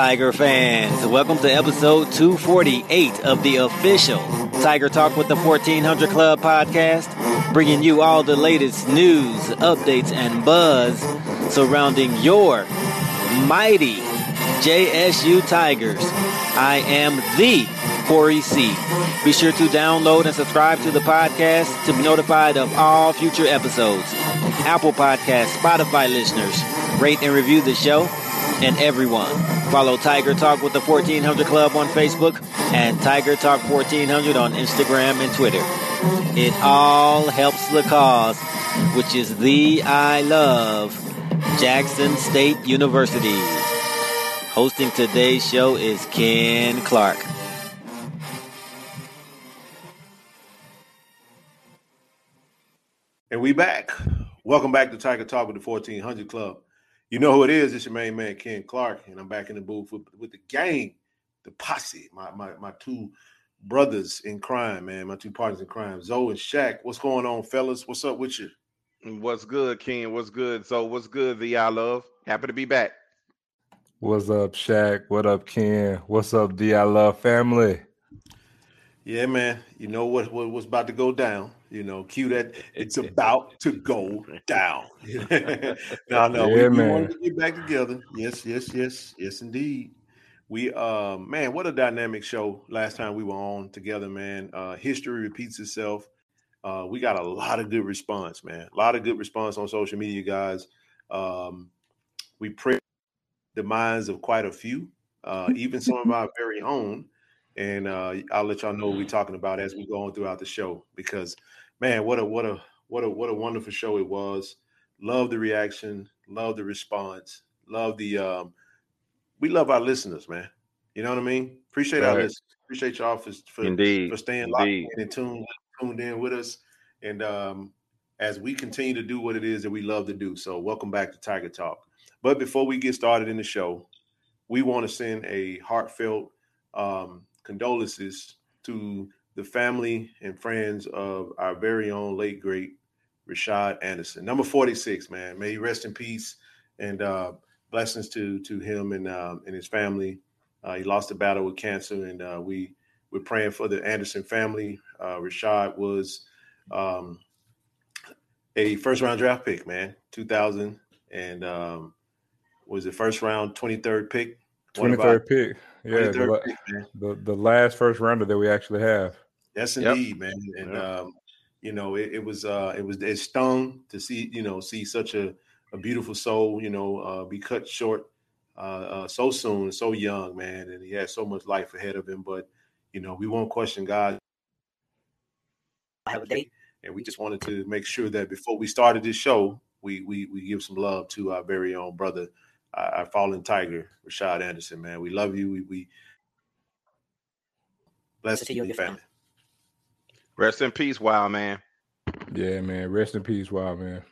Tiger fans? Welcome to episode 248 of the official Tiger Talk with the 1400 Club podcast, bringing you all the latest news, updates, and buzz surrounding your mighty JSU Tigers. I am the Corey C. Be sure to download and subscribe to the podcast to be notified of all future episodes. Apple Podcast, Spotify listeners, rate and review the show and everyone. Follow Tiger Talk with the 1400 Club on Facebook and Tiger Talk 1400 on Instagram and Twitter. It all helps the cause, which is the I love Jackson State University. Hosting today's show is Ken Clark. And we back. Welcome back to Tiger Talk with the 1400 Club. You know who it is. It's your main man, Ken Clark. And I'm back in the booth with, with the gang, the posse, my, my, my two brothers in crime, man, my two partners in crime, Zoe and Shaq. What's going on, fellas? What's up with you? What's good, Ken? What's good? So, what's good, the I love? Happy to be back. What's up, Shaq? What up, Ken? What's up, the I love family? Yeah, man. You know what, what what's about to go down. You know, cue that it's about to go down. no, no, yeah, we, we want to get back together. Yes, yes, yes, yes, indeed. We uh man, what a dynamic show last time we were on together, man. Uh history repeats itself. Uh we got a lot of good response, man. A lot of good response on social media, guys. Um we pray the minds of quite a few, uh, even some of our very own and uh, I'll let y'all know what we're talking about as we go on throughout the show. Because, man, what a what a what a what a wonderful show it was. Love the reaction, love the response, love the. Um, we love our listeners, man. You know what I mean? Appreciate right. our listeners. Appreciate y'all for for, Indeed. for staying Indeed. locked in and tuned tuned in with us. And um, as we continue to do what it is that we love to do. So, welcome back to Tiger Talk. But before we get started in the show, we want to send a heartfelt um, condolences to the family and friends of our very own late great Rashad Anderson, number 46, man. May he rest in peace and uh, blessings to to him and uh, and his family. Uh, he lost a battle with cancer, and uh, we we're praying for the Anderson family. Uh, Rashad was um, a first round draft pick, man, 2000, and um, was the first round 23rd pick. 23rd pick. Yeah, the, pick, the, the last first rounder that we actually have. Yes, indeed, yep. man. And yep. um, you know, it, it, was uh it was it stung to see, you know, see such a, a beautiful soul, you know, uh be cut short uh, uh so soon, so young, man, and he had so much life ahead of him. But you know, we won't question God. Have a date. And we just wanted to make sure that before we started this show, we we we give some love to our very own brother our fallen tiger, Rashad Anderson, man. We love you. We, we bless you your family. Rest in peace, wild man. Yeah, man. Rest in peace, wild man.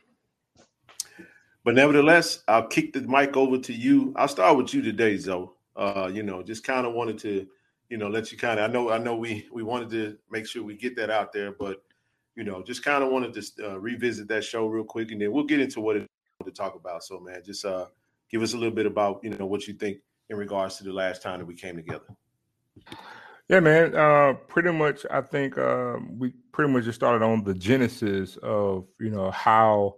But nevertheless, I'll kick the mic over to you. I'll start with you today, Zoe. Uh, you know, just kind of wanted to, you know, let you kind of. I know, I know, we we wanted to make sure we get that out there, but you know, just kind of wanted to uh, revisit that show real quick, and then we'll get into what it to talk about. So, man, just uh, give us a little bit about you know what you think in regards to the last time that we came together. Yeah, man. Uh, pretty much, I think uh, we pretty much just started on the genesis of you know how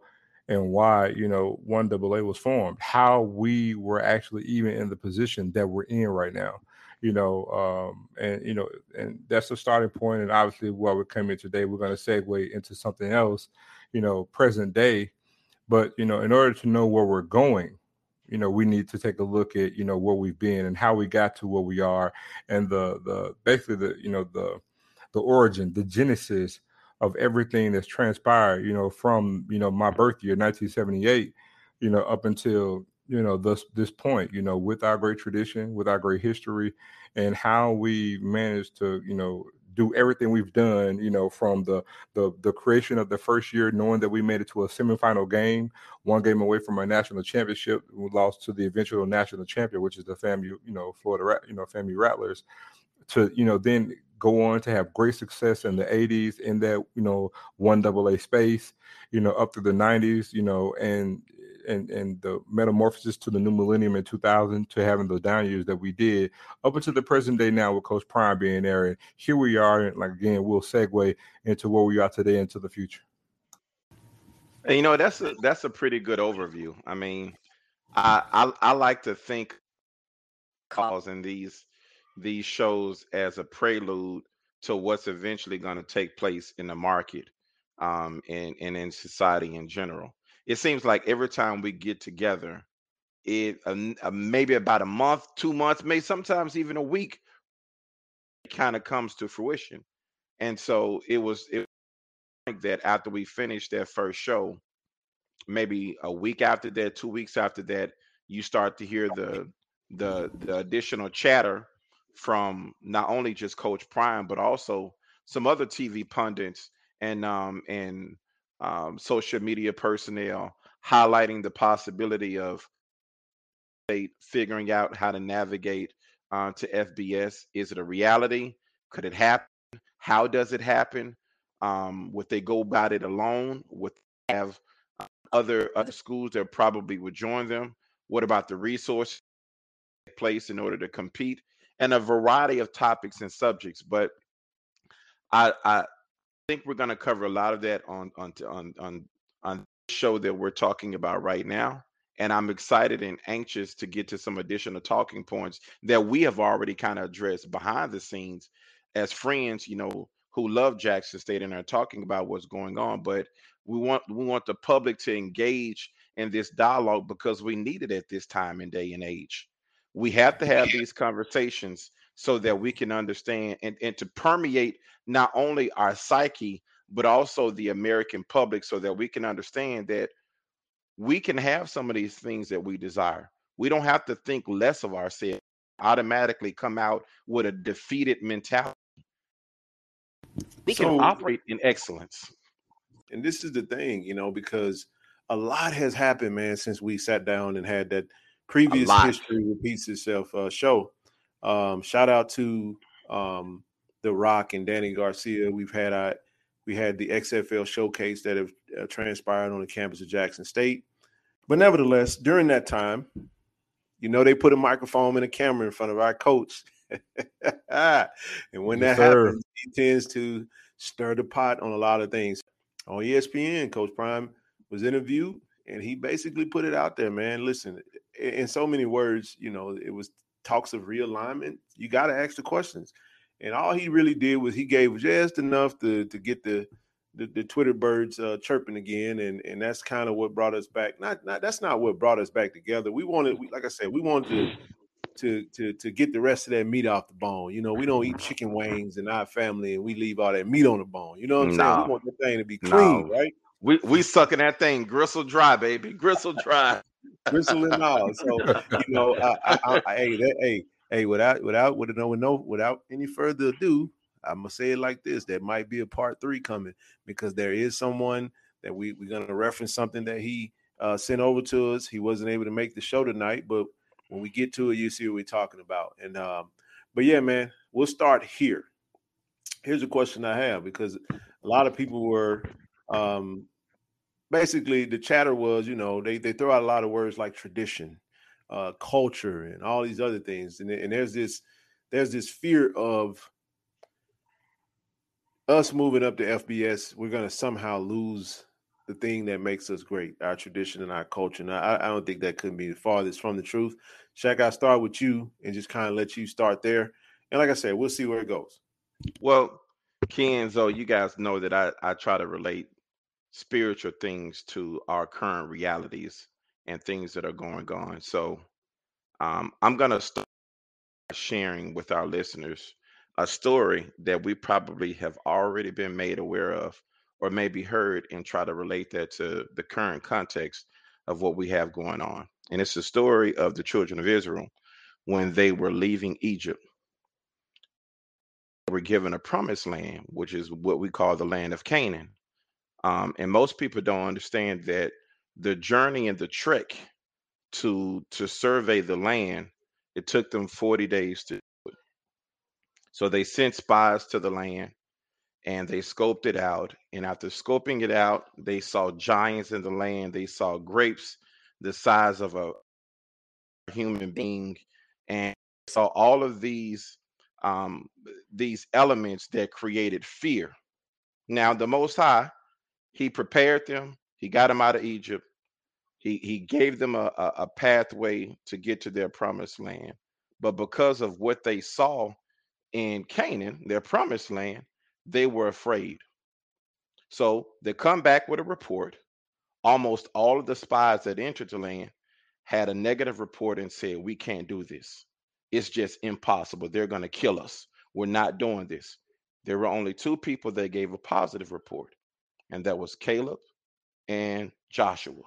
and why you know one double A was formed, how we were actually even in the position that we're in right now. You know, um, and you know, and that's the starting point. And obviously, while we're coming today, we're going to segue into something else. You know, present day. But you know, in order to know where we're going, you know we need to take a look at you know where we've been and how we got to where we are and the the basically the you know the the origin the genesis of everything that's transpired you know from you know my birth year 1978 you know up until you know this this point you know with our great tradition with our great history and how we managed to you know do everything we've done, you know, from the the the creation of the first year, knowing that we made it to a semifinal game, one game away from a national championship, we lost to the eventual national champion, which is the FAMU, you know, Florida, you know, FAMU Rattlers, to you know then go on to have great success in the 80s in that you know one double A space, you know, up to the 90s, you know, and and and the metamorphosis to the new millennium in 2000 to having the down years that we did up until the present day now with Coach Prime being there, and here we are. And like again, we'll segue into where we are today into the future. And you know that's a that's a pretty good overview. I mean, I I, I like to think calls these these shows as a prelude to what's eventually going to take place in the market um, and, and in society in general. It seems like every time we get together, it uh, uh, maybe about a month, two months, maybe sometimes even a week, it kind of comes to fruition. And so it was it like that after we finished that first show, maybe a week after that, two weeks after that, you start to hear the the the additional chatter from not only just Coach Prime, but also some other TV pundits and um, and um, social media personnel highlighting the possibility of state figuring out how to navigate uh, to FBS. Is it a reality? Could it happen? How does it happen? Um, would they go about it alone? Would they have uh, other other schools that probably would join them? What about the resources place in order to compete? And a variety of topics and subjects. But I, I think we're going to cover a lot of that on on on on on the show that we're talking about right now and I'm excited and anxious to get to some additional talking points that we have already kind of addressed behind the scenes as friends, you know, who love Jackson State and are talking about what's going on. But we want we want the public to engage in this dialogue because we need it at this time and day and age. We have to have these conversations so that we can understand and, and to permeate not only our psyche, but also the American public so that we can understand that we can have some of these things that we desire. We don't have to think less of ourselves, automatically come out with a defeated mentality. We so, can operate in excellence. And this is the thing, you know, because a lot has happened, man, since we sat down and had that previous history repeats itself uh, show. Um, shout out to um, The Rock and Dany Garcia. We've had our, we had the XFL showcase that have uh, transpired on the campus of Jackson State. But nevertheless, during that time, you know they put a microphone and a camera in front of our coach. and when yes, that sir. happens, he tends to stir the pot on a lot of things. On ESPN, Coach Prime was interviewed and he basically put it out there, man. Listen, in so many words, you know, it was talks of realignment, you got to ask the questions. And all he really did was he gave just enough to to get the the, the Twitter birds uh, chirping again, and and that's kind of what brought us back. Not not that's not what brought us back together. We wanted, we, like I said, we wanted to to to to get the rest of that meat off the bone. You know, we don't eat chicken wings in our family, and we leave all that meat on the bone. You know what I'm no. saying? We want the thing to be clean, no. right? We we sucking that thing gristle dry, baby, gristle dry, gristle and all. So you know, I, I, I, hey, that, hey, hey, without without with no no without any further ado, I'm gonna say it like this: there might be a part three coming because there is someone that we we're gonna reference something that he uh, sent over to us. He wasn't able to make the show tonight, but when we get to it, you see what we're talking about. And um, but yeah, man, we'll start here. Here's a question I have because a lot of people were um, basically the chatter was, you know, they they throw out a lot of words like tradition, uh, culture, and all these other things, and, and there's this there's this fear of us moving up to FBS, we're gonna somehow lose the thing that makes us great, our tradition and our culture. And I, I don't think that could be the farthest from the truth. Shaq, I start with you and just kind of let you start there. And like I said, we'll see where it goes. Well, Kenzo, you guys know that I, I try to relate spiritual things to our current realities and things that are going on. So um, I'm going to start sharing with our listeners a story that we probably have already been made aware of or maybe heard and try to relate that to the current context of what we have going on. And it's the story of the children of Israel when they were leaving Egypt. They were given a promised land, which is what we call the land of Canaan. Um, and most people don't understand that the journey and the trek to to survey the land, it took them 40 days to so they sent spies to the land and they scoped it out. And after scoping it out, they saw giants in the land. They saw grapes the size of a human being and saw all of these um, these elements that created fear. Now, the Most High, He prepared them. He got them out of Egypt. He He gave them a, a, a pathway to get to their promised land. But because of what they saw in Canaan, their promised land, they were afraid. So they come back with a report. Almost all of the spies that entered the land had a negative report and said, We can't do this. It's just impossible. They're going to kill us. We're not doing this. There were only two people that gave a positive report, and that was Caleb and Joshua.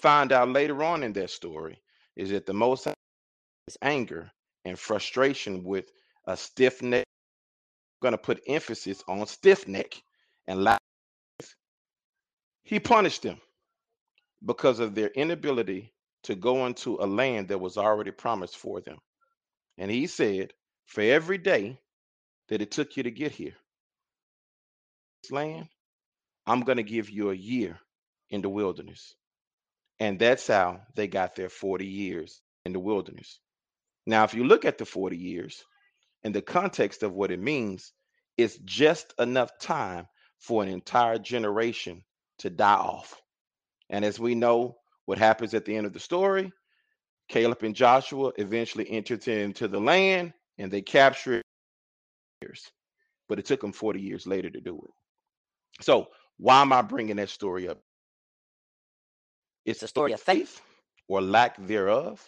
Find out later on in that story is that the most is anger and frustration with a stiff neck. I'm Going to put emphasis on stiff neck and loud. He punished them because of their inability to go into a land that was already promised for them. And he said, For every day that it took you to get here, this land, I'm going to give you a year in the wilderness. And that's how they got their 40 years in the wilderness. Now, if you look at the 40 years in the context of what it means, it's just enough time for an entire generation to die off. And as we know, what happens at the end of the story, Caleb and Joshua eventually entered into the land and they captured it. But it took them 40 years later to do it. So, why am I bringing that story up? It's a story of faith or lack thereof.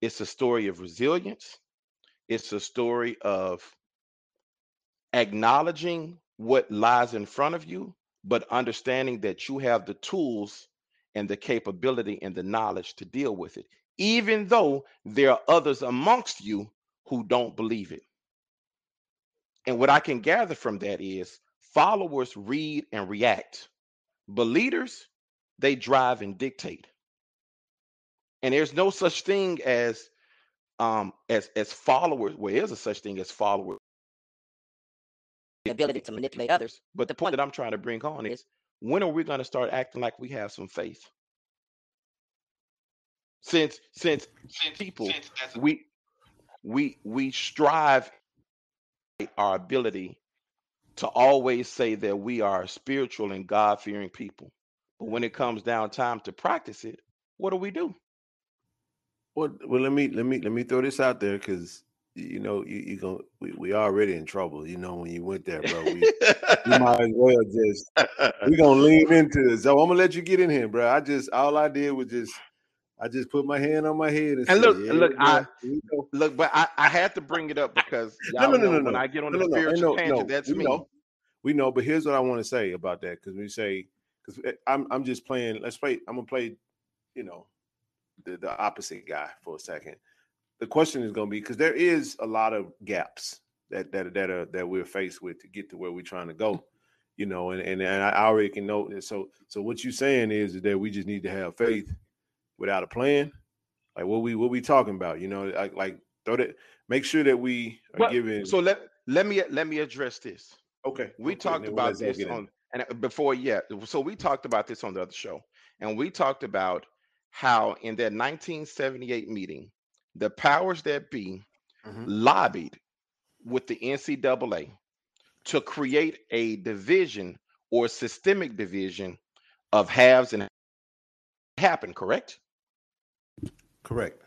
It's a story of resilience. It's a story of acknowledging what lies in front of you, but understanding that you have the tools and the capability and the knowledge to deal with it, even though there are others amongst you who don't believe it. And what I can gather from that is followers read and react, but leaders, they drive and dictate. And there's no such thing as um as as followers well there's a such thing as followers. The ability to manipulate others. But the point that i'm trying to bring on is when are we going to start acting like we have some faith? Since since, since people since we we we strive our ability to always say that we are spiritual and god-fearing people but when it comes down time to practice it what do we do well, well, let me let me let me throw this out there because you know you you go we, we already in trouble. You know when you went there, bro. We, we might as well just we gonna lean into this. So I'm gonna let you get in here, bro. I just all I did was just I just put my hand on my head and, and said, look, yeah, look, I look, but I, I had to bring it up because no, no, no, no, when no. I get on the no, spiritual no, tangent, no, that's we me. Know. We know, but here's what I want to say about that because we say because eh, I'm I'm just playing. Let's play. I'm gonna play. You know, the, the opposite guy for a second. The question is going to be because there is a lot of gaps that that that are that we're faced with to get to where we're trying to go. You know, and and, and I already can know that. So so what you're saying is that we just need to have faith without a plan. Like what we what we talking about? You know, like like throw that. Make sure that we are well, giving. So let let me let me address this. Okay, we okay, talked about this on and uh, before yeah. So we talked about this on the other show, and we talked about how in that 1978 meeting, the powers that be mm-hmm. lobbied with the NCAA to create a division or systemic division of haves and happen, correct? Correct.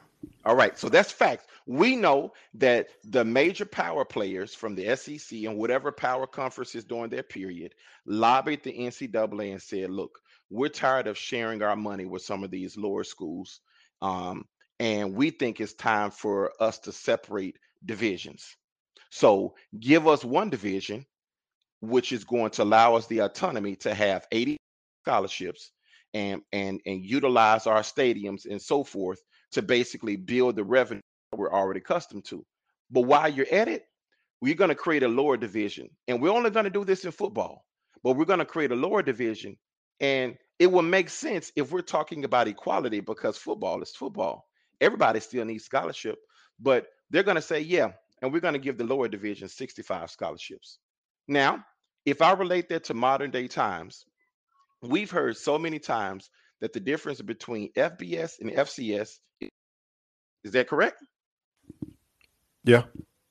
All right, so that's facts. We know that the major power players from the SEC and whatever power conferences during their period lobbied the NCAA and said, look, we're tired of sharing our money with some of these lower schools. Um, and we think it's time for us to separate divisions. So give us one division, which is going to allow us the autonomy to have 80 scholarships and and and utilize our stadiums and so forth to basically build the revenue we're already accustomed to. But while you're at it, we're going to create a lower division. And we're only going to do this in football, but we're going to create a lower division and it will make sense if we're talking about equality because football is football. Everybody still needs scholarship, but they're going to say, yeah, and we're going to give the lower division 65 scholarships. Now, if I relate that to modern day times, we've heard so many times that the difference between FBS and FCS is that correct? Yeah.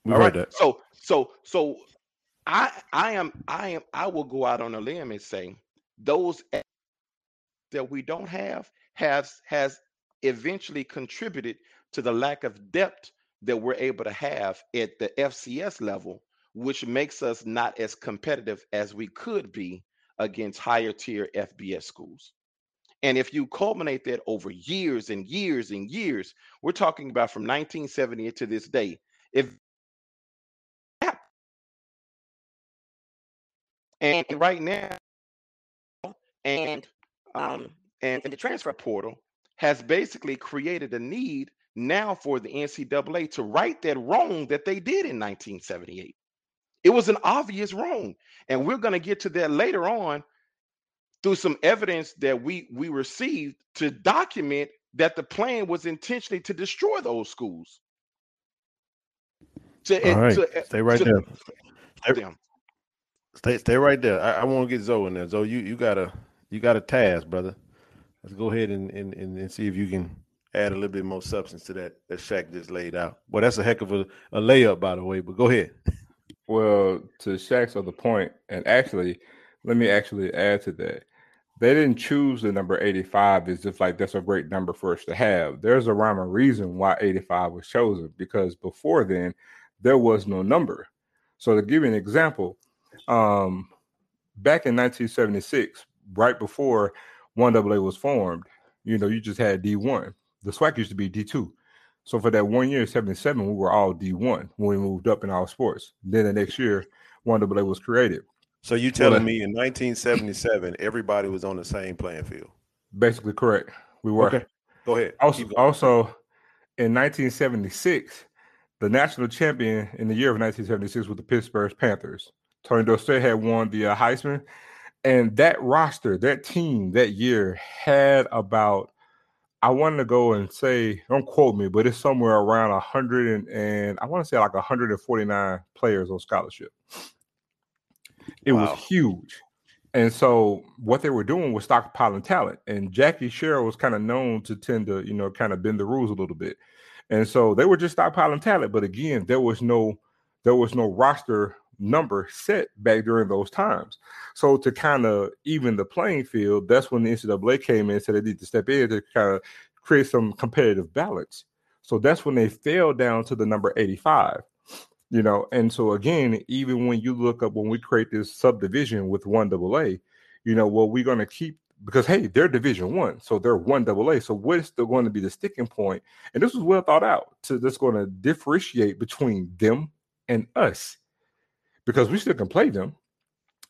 We All right. That. So so so I I am I am I will go out on a limb and say those that we don't have has has eventually contributed to the lack of depth that we're able to have at the FCS level, which makes us not as competitive as we could be against higher tier FBS schools. And if you culminate that over years and years and years, we're talking about from 1978 to this day. If and right now, and um, and, and the transfer portal has basically created a need now for the NCAA to right that wrong that they did in 1978. It was an obvious wrong, and we're going to get to that later on through some evidence that we we received to document that the plan was intentionally to destroy those schools. To, All right. to, eh, stay right to, there. Stay, stay, stay right there. I, I want to get Zoe in there. Zoe, you, you got a you got a task, brother. Let's go ahead and, and, and see if you can add a little bit more substance to that that Shaq just laid out. Well, that's a heck of a, a layup, by the way. But go ahead. Well, to Shaq's other point, and actually, let me actually add to that. They didn't choose the number 85 as if like that's a great number for us to have. There's a rhyme or reason why 85 was chosen because before then there was no number. So to give you an example, um, back in 1976, right before one AA was formed, you know, you just had D1. The SWAC used to be D2. So for that one year, 77, we were all D1 when we moved up in all sports. Then the next year, one AA was created. So you telling well, me in 1977, everybody was on the same playing field? Basically correct. We were. Okay. Go ahead. Also, also in 1976, the national champion in the year of 1976 was the Pittsburgh Panthers. Tony Dorsett had won the uh, Heisman, and that roster, that team that year had about I wanted to go and say, don't quote me, but it's somewhere around a hundred and, and I want to say like 149 players on scholarship. It wow. was huge. And so what they were doing was stockpiling talent. And Jackie Sherrill was kind of known to tend to, you know, kind of bend the rules a little bit. And so they were just stockpiling talent. But again, there was no there was no roster number set back during those times. So to kind of even the playing field, that's when the NCAA came in and said they need to step in to kind of create some competitive balance. So that's when they fell down to the number 85. You know, and so again, even when you look up when we create this subdivision with one double A, you know, well, we're gonna keep because hey, they're division one, so they're one double A. So what's the going to be the sticking point? And this was well thought out to that's going to differentiate between them and us because we still can play them.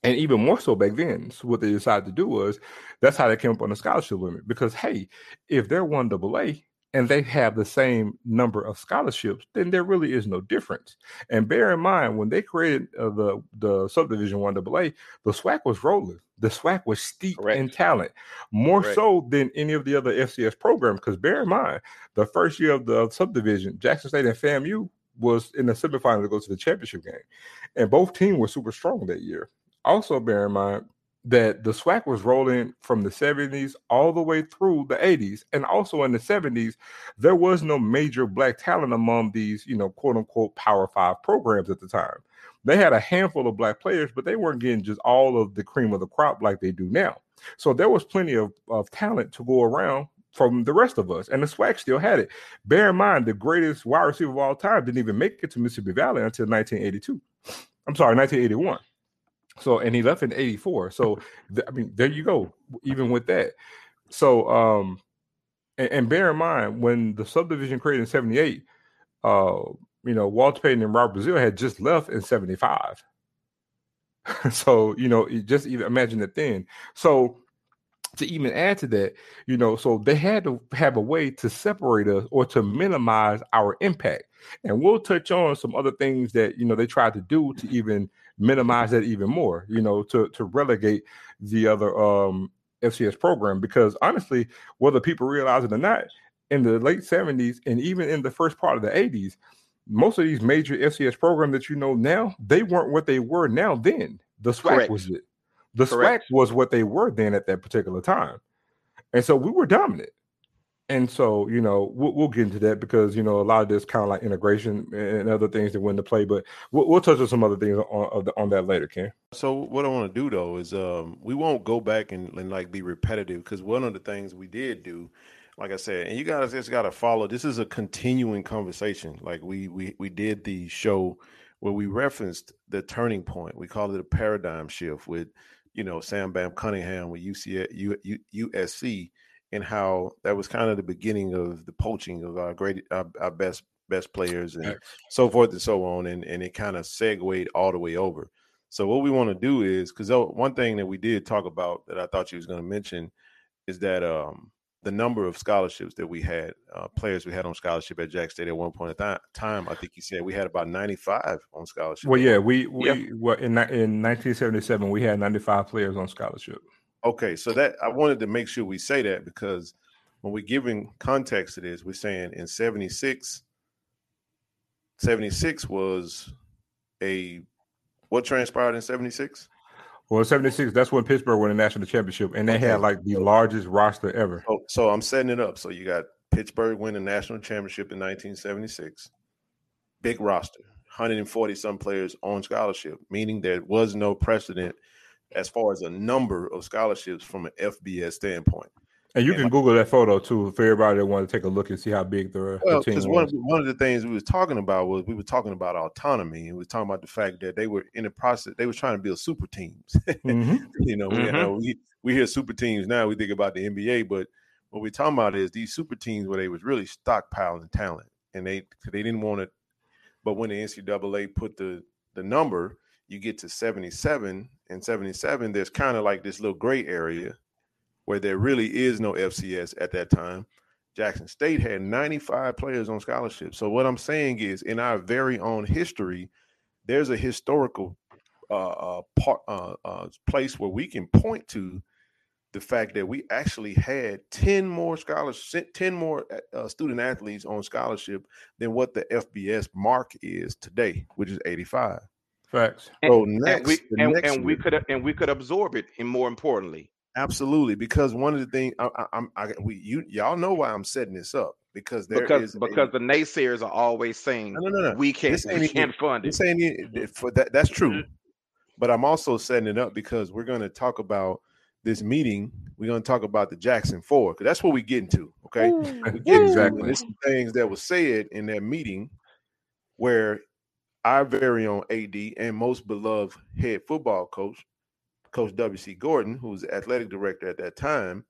And even more so back then, so what they decided to do was that's how they came up on the scholarship limit. Because hey, if they're one double A and they have the same number of scholarships, then there really is no difference. And bear in mind, when they created uh, the the subdivision one double A, the SWAC was rolling. The SWAC was steep Correct. in talent, more Correct. so than any of the other FCS programs. Because bear in mind, the first year of the subdivision, Jackson State and FAMU was in the semifinal to go to the championship game, and both teams were super strong that year. Also, bear in mind that the SWAC was rolling from the 70s all the way through the 80s, and also in the 70s, there was no major black talent among these, you know, quote unquote Power Five programs at the time. They had a handful of black players, but they weren't getting just all of the cream of the crop like they do now. So there was plenty of, of talent to go around from the rest of us. And the SWAC still had it. Bear in mind, the greatest wide receiver of all time didn't even make it to Mississippi Valley until 1982. I'm sorry, 1981. So, and he left in 84. So, th- I mean, there you go, even with that. So, um, and, and bear in mind, when the subdivision created in 78, uh, you know, Walter Payton and Robert Brazile had just left in 75. so, you know, just even imagine it then. So, to even add to that, you know, so they had to have a way to separate us or to minimize our impact. And we'll touch on some other things that, you know, they tried to do to even minimize that even more, you know, to, to relegate the other um, FCS program. Because honestly, whether people realize it or not, in the late 70s and even in the first part of the 80s, most of these major FCS programs that you know now, they weren't what they were now then. The SWAC Correct. was it. The Correct. SWAC was what they were then at that particular time. and so we were dominant. And so, you know, we'll, we'll, get into that because you know a lot of this kind of like integration and other things that went into play. But we'll, we'll touch on some other things on on that later, Ken. So what I want to do though is um, we won't go back and, and like be repetitive because one of the things we did do, like I said, and you guys just got to follow. This is a continuing conversation. Like we we we did the show where we referenced the turning point. We called it a paradigm shift with you know Sam Bam Cunningham with UC, USC and how that was kind of the beginning of the poaching of our great our, our best best players and so forth and so on and and it kind of segued all the way over. So what we want to do is because one thing that we did talk about that i thought you was going to mention is that um the number of scholarships that we had uh, players we had on scholarship at jack state at one point in th- time i think you said we had about 95 on scholarship well yeah we we yep. well, in, in 1977 we had 95 players on scholarship Okay, so that I wanted to make sure we say that because when we're giving context to this, we're saying in 76, 76 was a what transpired in 76? Well, 76, that's when Pittsburgh won the national championship, and they okay. had like the largest roster ever. So, so I'm setting it up. So you got Pittsburgh win the national championship in 1976. Big roster, 140 some players on scholarship, meaning there was no precedent as far as a number of scholarships from an FBS standpoint. And you can Google that photo too for everybody that want to take a look and see how big the, well, the team One of, one of the things we was talking about was we were talking about autonomy and we were talking about the fact that they were in the process, they were trying to build super teams. Mm-hmm. you know, mm-hmm. we, we, we hear super teams now, we think about the NBA, but what we're talking about is these super teams where they was really stockpiling talent and they they didn't want it. But when the NCAA put the the number, you get to 77 and 77, there's kind of like this little gray area where there really is no FCS at that time. Jackson State had 95 players on scholarship. So what I'm saying is, in our very own history, there's a historical uh, uh, part, uh, uh place where we can point to the fact that we actually had 10 more scholars 10 more uh, student athletes on scholarship than what the FBS mark is today, which is 85. Facts. And, so next, and we and, next and we could and we could absorb it, and more importantly, absolutely, because one of the things I, am I, we you y'all know why I'm setting this up because there because because a, the naysayers are always saying no, no, no, we can't we can't fund it. This ain't for that. That's true, mm-hmm. but I'm also setting it up because we're going to talk about this meeting. We're going to talk about the Jackson Four because that's what we get into. Okay, we get exactly. There's some things that was said in that meeting where our very own AD and most beloved head football coach, Coach W.C. Gordon, who was the athletic director at that time,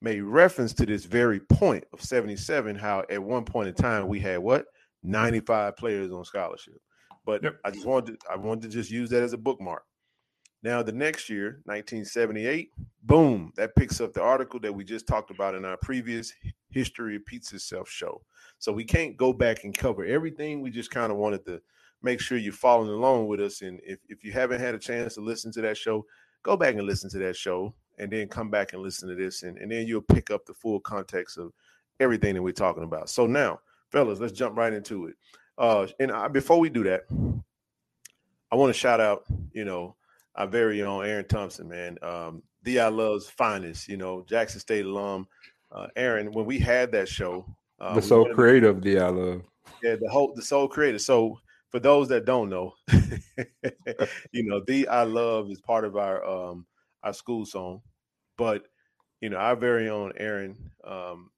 made reference to this very point of 77, how at one point in time we had what? 95 players on scholarship. But yep. I just wanted to, I wanted to just use that as a bookmark. Now the next year, 1978, boom, that picks up the article that we just talked about in our previous History Repeats Itself show. So we can't go back and cover everything. We just kind of wanted to make sure you're following along with us. And if, if you haven't had a chance to listen to that show, go back and listen to that show and then come back and listen to this. And, and then you'll pick up the full context of everything that we're talking about. So now, fellas, let's jump right into it. Uh, and I, before we do that, I want to shout out, you know, our very own Aaron Thompson, man. Um, DI Love's finest, you know, Jackson State alum. Uh, Aaron, when we had that show, uh, the so creative DI Love. Yeah, the whole the soul creative So for those that don't know, you know, the I love is part of our um our school song, but you know, our very own Aaron, um,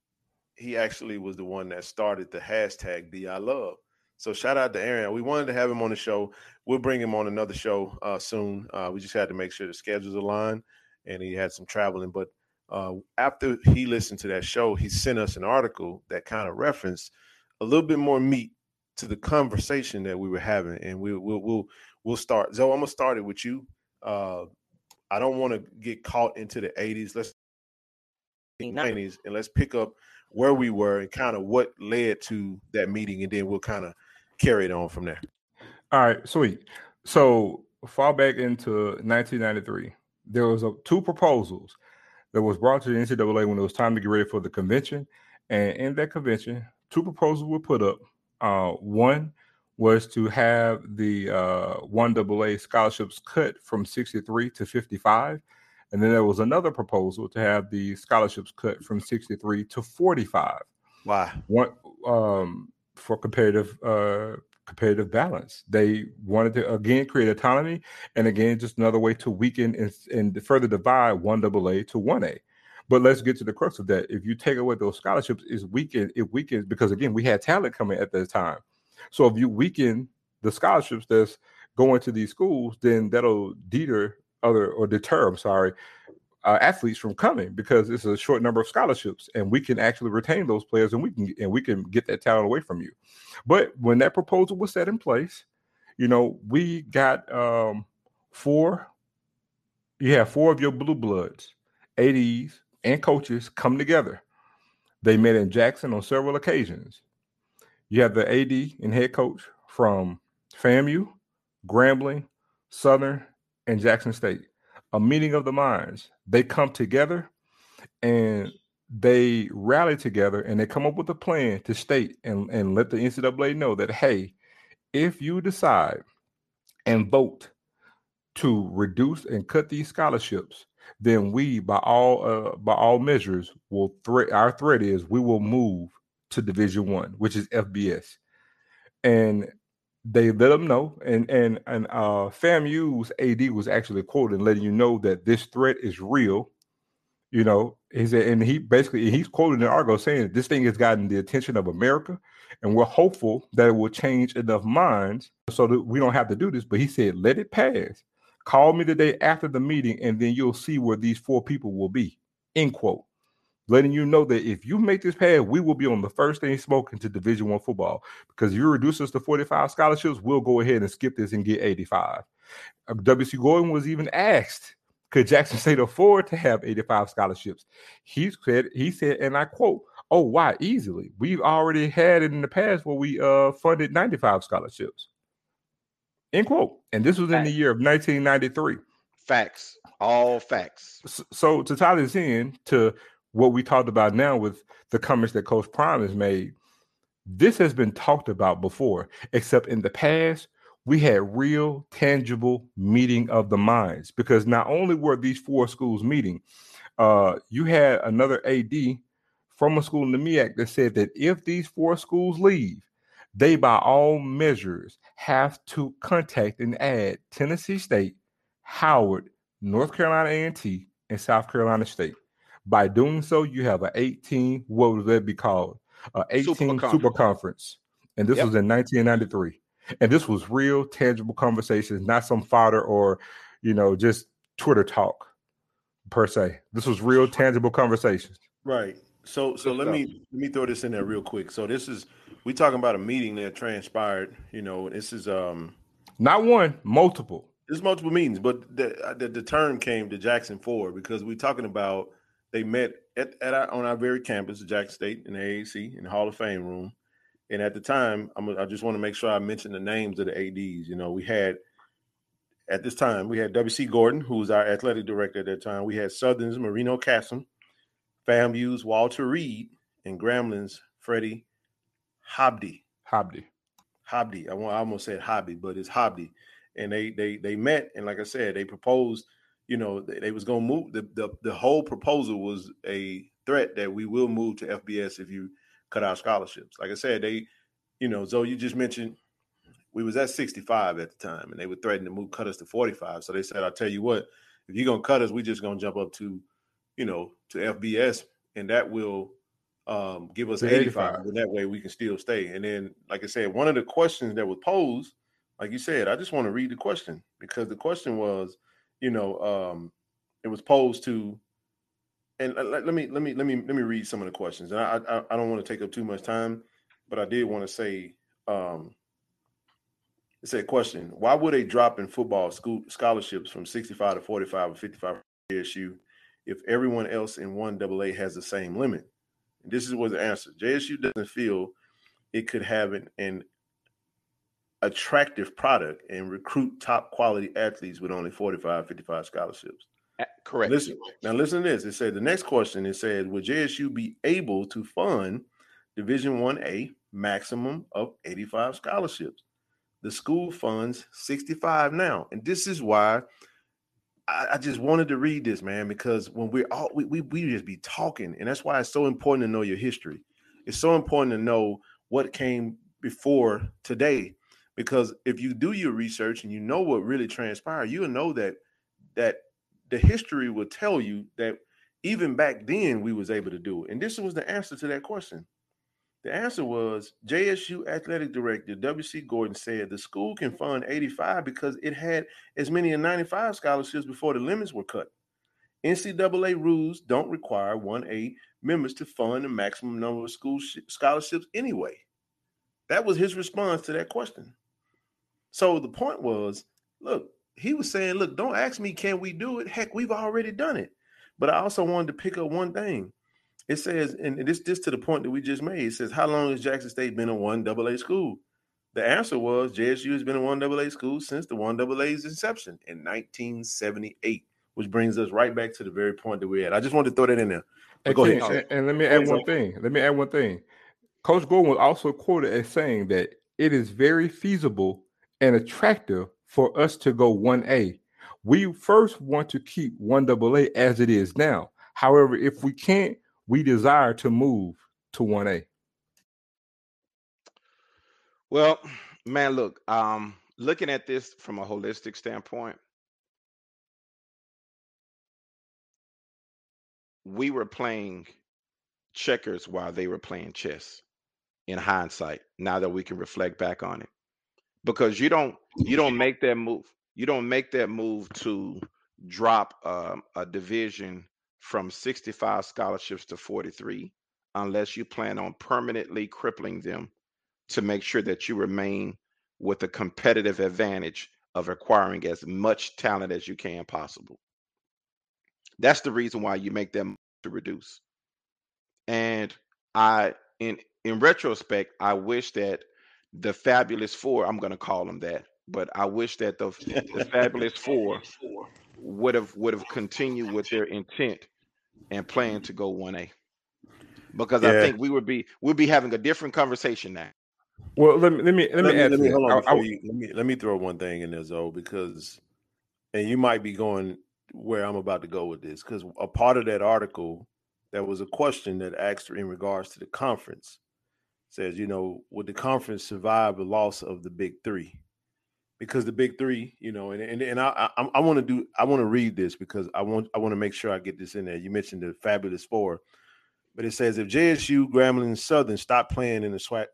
he actually was the one that started the hashtag the I love. So shout out to Aaron. We wanted to have him on the show. We'll bring him on another show uh, soon. Uh, we just had to make sure the schedules align, and he had some traveling. But uh, after he listened to that show, he sent us an article that kind of referenced a little bit more meat to the conversation that we were having, and we, will we'll we'll start. So I'm gonna start it with you. Uh, I don't want to get caught into the 80s. Let's 90s, and let's pick up where we were and kind of what led to that meeting, and then we'll kind of carry it on from there. All right, sweet. So far back into 1993, there was a, two proposals that was brought to the NCAA when it was time to get ready for the convention, and in that convention, two proposals were put up uh, one was to have the uh, one AA scholarships cut from 63 to 55. And then there was another proposal to have the scholarships cut from 63 to 45. Why? One um, for competitive uh, competitive balance. They wanted to again create autonomy, and again just another way to weaken and, and further divide one AA to one A. But let's get to the crux of that. If you take away those scholarships, is weaken it weakens because again we had talent coming at that time. So if you weaken the scholarships that's going to these schools, then that'll deter other or deter. I'm sorry. Uh, athletes from coming because it's a short number of scholarships, and we can actually retain those players, and we can and we can get that talent away from you. But when that proposal was set in place, you know, we got um, four. You have four of your blue bloods, ADs, and coaches come together. They met in Jackson on several occasions. You have the AD and head coach from FAMU, Grambling, Southern, and Jackson State. A meeting of the minds. They come together and they rally together and they come up with a plan to state and, and let the NCAA know that, hey, if you decide and vote to reduce and cut these scholarships, then we, by all uh, by all measures, will threat. Our threat is we will move to Division One, which is FBS, and they let them know. And and and uh, FAMU's AD was actually quoted letting you know that this threat is real. You know, he said, and he basically he's quoted in Argo saying this thing has gotten the attention of America, and we're hopeful that it will change enough minds so that we don't have to do this. But he said, let it pass Call me the day after the meeting, and then you'll see where these four people will be. End quote. Letting you know that if you make this pass, we will be on the first thing smoking to Division One football. Because you reduce us to 45 scholarships, we'll go ahead and skip this and get 85. Uh, W.C. Gordon was even asked, could Jackson State afford to have 85 scholarships? He said, he said, and I quote, Oh, why easily? We've already had it in the past where we uh funded 95 scholarships. End quote. And this was in the year of 1993. Facts. All facts. So, so to tie this in to what we talked about now with the comments that Coach Prime has made, this has been talked about before, except in the past, we had real, tangible meeting of the minds because not only were these four schools meeting, uh, you had another AD from a school in the MEAC that said that if these four schools leave, they by all measures have to contact and add Tennessee State, Howard, North Carolina A&T, and South Carolina State. By doing so, you have an 18, what would that be called? An 18 super, super conference. And this yep. was in 1993. And this was real, tangible conversations, not some fodder or, you know, just Twitter talk per se. This was real, tangible conversations. Right. So, so let me let me throw this in there real quick. So this is we talking about a meeting that transpired. You know, this is um not one, multiple. There's multiple meetings, but the, uh, the, the term came to Jackson Four because we're talking about they met at, at our, on our very campus, Jackson State, in the AAC in the Hall of Fame room. And at the time, I'm, I just want to make sure I mention the names of the ads. You know, we had at this time we had W.C. Gordon, who was our athletic director at that time. We had Southern's Marino Casem, FAMU's Walter Reed, and Grambling's Freddie Hobdy. Hobdy. Hobdy. I, want, I almost said hobby, but it's Hobdy. And they they they met, and like I said, they proposed. You know, they, they was gonna move. The, the the whole proposal was a threat that we will move to FBS if you cut our scholarships. Like I said, they, you know, Zoe, you just mentioned we was at 65 at the time, and they were threatening to move cut us to 45. So they said, I'll tell you what, if you're gonna cut us, we just gonna jump up to, you know, to FBS, and that will um, give us 85, 85, and that way we can still stay. And then, like I said, one of the questions that was posed, like you said, I just want to read the question because the question was, you know, um, it was posed to, and let, let me let me let me let me read some of the questions. And I I, I don't want to take up too much time, but I did want to say, um, it said question: Why would a drop in football school scholarships from 65 to 45 or 55 ASU if everyone else in one AA has the same limit? This is what the answer. JSU doesn't feel it could have an, an attractive product and recruit top quality athletes with only 45, 55 scholarships. Correct. Listen, now listen to this. It said the next question it said, would JSU be able to fund Division 1A maximum of 85 scholarships? The school funds 65 now. And this is why I, just wanted to read this, man, because when we're all we, we we just be talking, and that's why it's so important to know your history. It's so important to know what came before today, because if you do your research and you know what really transpired, you'll know that that the history will tell you that even back then we was able to do it. And this was the answer to that question. The answer was JSU athletic director W.C. Gordon said the school can fund 85 because it had as many as 95 scholarships before the limits were cut. NCAA rules don't require 1A members to fund the maximum number of school sh- scholarships anyway. That was his response to that question. So the point was look, he was saying, look, don't ask me, can we do it? Heck, we've already done it. But I also wanted to pick up one thing. It says, and this this to the point that we just made. It says, how long has Jackson State been a one AA school? The answer was JSU has been a one AA school since the one AA's inception in 1978, which brings us right back to the very point that we're at. I just wanted to throw that in there. And, go ahead. And, and let me add one thing. Let me add one thing. Coach Gordon was also quoted as saying that it is very feasible and attractive for us to go 1A. We first want to keep 1AA as it is now. However, if we can't, we desire to move to 1A. Well, man, look, um, looking at this from a holistic standpoint, we were playing checkers while they were playing chess in hindsight now that we can reflect back on it because you don't you don't make that move you don't make that move to drop um, a division from 65 scholarships to 43 unless you plan on permanently crippling them to make sure that you remain with a competitive advantage of acquiring as much talent as you can possible. That's the reason why you make them to reduce. And I in in retrospect, I wish that the fabulous four, I'm gonna call them that, but I wish that the, the fabulous four would have would have continued with their intent and plan to go 1A. Because yeah. I think we would be we'd be having a different conversation now. Well, let me let me let, let me, let me, hold on I, I, you, let me let me throw one thing in there, Zoe, because and you might be going where I'm about to go with this, because a part of that article there was a question that asked in regards to the conference says, you know, would the conference survive the loss of the big three? Because the big three, you know, and and, and I I, I want to do I want to read this because I want I want to make sure I get this in there. You mentioned the fabulous four, but it says if JSU, Grambling, and Southern stop playing in the SWAC,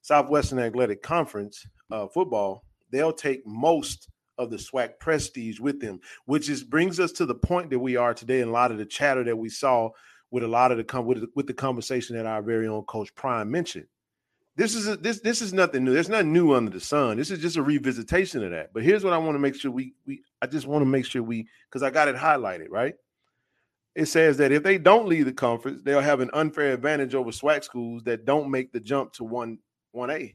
Southwestern Athletic Conference uh, football, they'll take most of the SWAC prestige with them, which is brings us to the point that we are today. And a lot of the chatter that we saw with a lot of the with, with the conversation that our very own coach Prime mentioned. This is a, this this is nothing new. There's nothing new under the sun. This is just a revisitation of that. But here's what I want to make sure we we I just want to make sure we because I got it highlighted right. It says that if they don't leave the conference, they'll have an unfair advantage over SWAC schools that don't make the jump to one one A.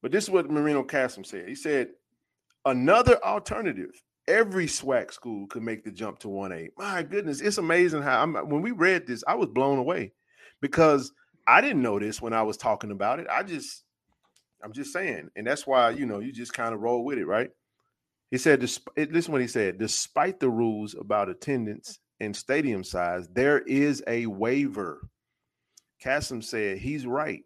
But this is what Marino Casem said. He said another alternative every SWAC school could make the jump to 1A. My goodness, it's amazing how I'm, when we read this, I was blown away because I didn't know this when I was talking about it. I just, I'm just saying, and that's why you know you just kind of roll with it, right? He said, "Listen, is what he said. Despite the rules about attendance and stadium size, there is a waiver." Casem said he's right,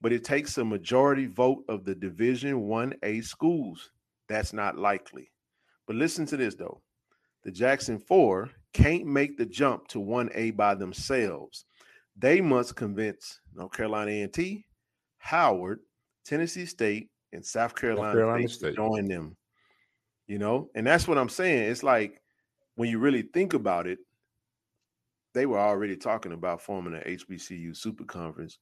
but it takes a majority vote of the Division One A schools. That's not likely. But listen to this though. The Jackson 4 can't make the jump to 1A by themselves. They must convince North Carolina A&T, Howard, Tennessee State, and South Carolina, Carolina State, State to join them. You know, and that's what I'm saying. It's like when you really think about it, they were already talking about forming an HBCU super conference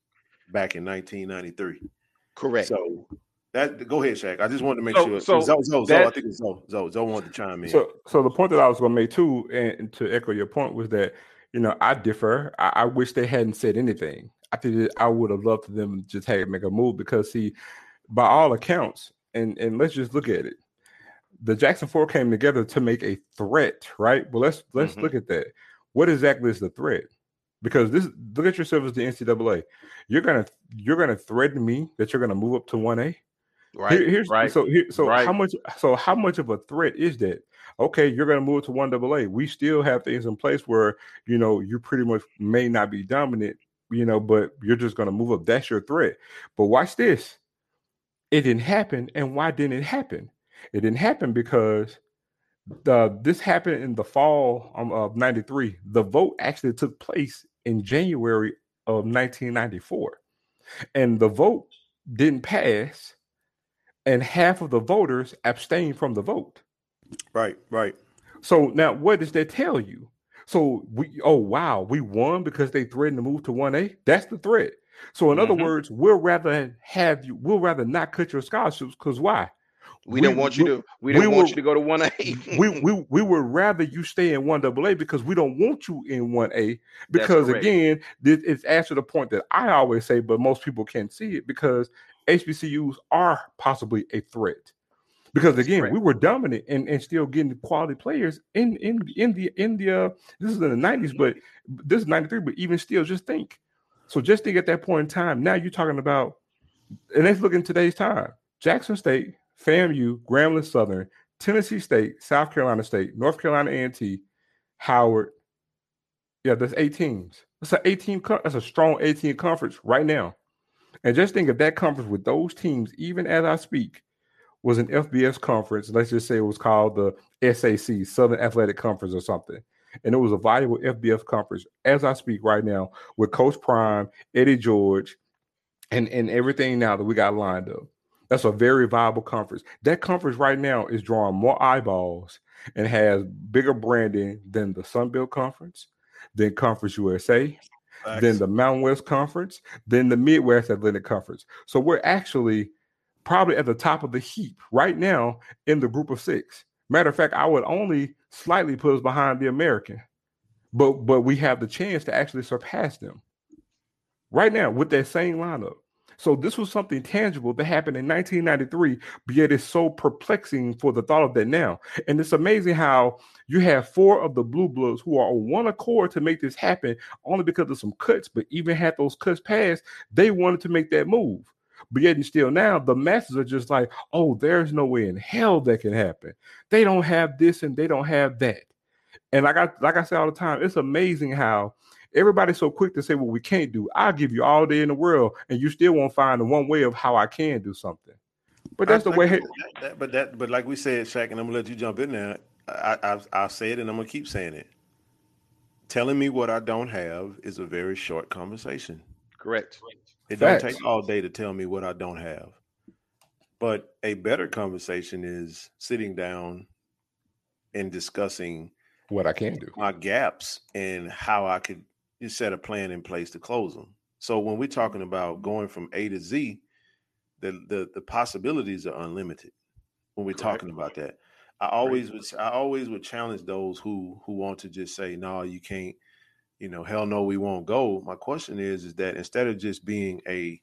back in 1993. Correct. So that go ahead, Shaq. I just wanted to make so, sure. So Zoe, Zoe, Zoe, I think it's Zoe. Zoe, Zoe wanted to chime in. So, so the point that I was going to make too, and to echo your point, was that you know I differ. I, I wish they hadn't said anything. I think I would have loved for them to just hey make a move because see, by all accounts, and and let's just look at it. The Jackson Four came together to make a threat, right? Well, let's let's mm-hmm. look at that. What exactly is the threat? Because this look at yourself as the NCAA. You're gonna you're gonna threaten me that you're gonna move up to one A Right. Here, here's right. So here, so right. how much? So how much of a threat is that? Okay, you're going to move to one double A. We still have things in place where you know you pretty much may not be dominant, you know, but you're just going to move up. That's your threat. But watch this. It didn't happen, and why didn't it happen? It didn't happen because the this happened in the fall um, of '93. The vote actually took place in January of 1994, and the vote didn't pass, and half of the voters abstained from the vote. Right, right. So now, what does that tell you? So we, oh wow, we won because they threatened to move to one A. That's the threat. So in mm-hmm. other words, we'll rather have you. We'll rather not cut your scholarships because why? We, we don't want you to. We don't we want you to go to one A. we we we would rather you stay in one AA because we don't want you in one A. Because again, this is after the point that I always say, but most people can't see it because HBCUs are possibly a threat. Because again, we were dominant and, and still getting quality players in in in the in the uh, this is in the nineties, but this is ninety three. But even still, just think. So just think at that point in time. Now you're talking about, and let's look in today's time. Jackson State, FAMU, Grambling Southern, Tennessee State, South Carolina State, North Carolina A&T, Howard. Yeah, that's eight teams. That's an 18. That's a strong 18 conference right now. And just think of that conference with those teams, even as I speak, was an FBS conference. Let's just say it was called the SAC, Southern Athletic Conference or something. And it was a valuable FBS conference as I speak right now with Coach Prime, Eddie George, and, and everything now that we got lined up. That's a very viable conference. That conference right now is drawing more eyeballs and has bigger branding than the Sun Belt Conference, than Conference USA, Thanks. than the Mountain West Conference, than the Midwest Atlantic Conference. So we're actually probably at the top of the heap right now in the group of six. Matter of fact, I would only slightly put us behind the American, but but we have the chance to actually surpass them right now with that same lineup. So this was something tangible that happened in 1993, but yet it's so perplexing for the thought of that now. And it's amazing how you have four of the blue bloods who are on one accord to make this happen, only because of some cuts. But even had those cuts passed, they wanted to make that move. But yet and still now, the masses are just like, oh, there's no way in hell that can happen. They don't have this and they don't have that. And like I like I say all the time, it's amazing how everybody's so quick to say what we can't do. I'll give you all day in the world, and you still won't find the one way of how I can do something. But that's I, the way. That, that, but that, but like we said, Shaq, and I'm gonna let you jump in there. I, I, I'll say it, and I'm gonna keep saying it. Telling me what I don't have is a very short conversation. Correct. It Facts. don't take all day to tell me what I don't have. But a better conversation is sitting down and discussing what I can do, my gaps, and how I could set a plan in place to close them. So when we're talking about going from A to Z, the the, the possibilities are unlimited. When we're Correct. talking about that, I always would I always would challenge those who who want to just say no, you can't. You know, hell no, we won't go. My question is, is that instead of just being a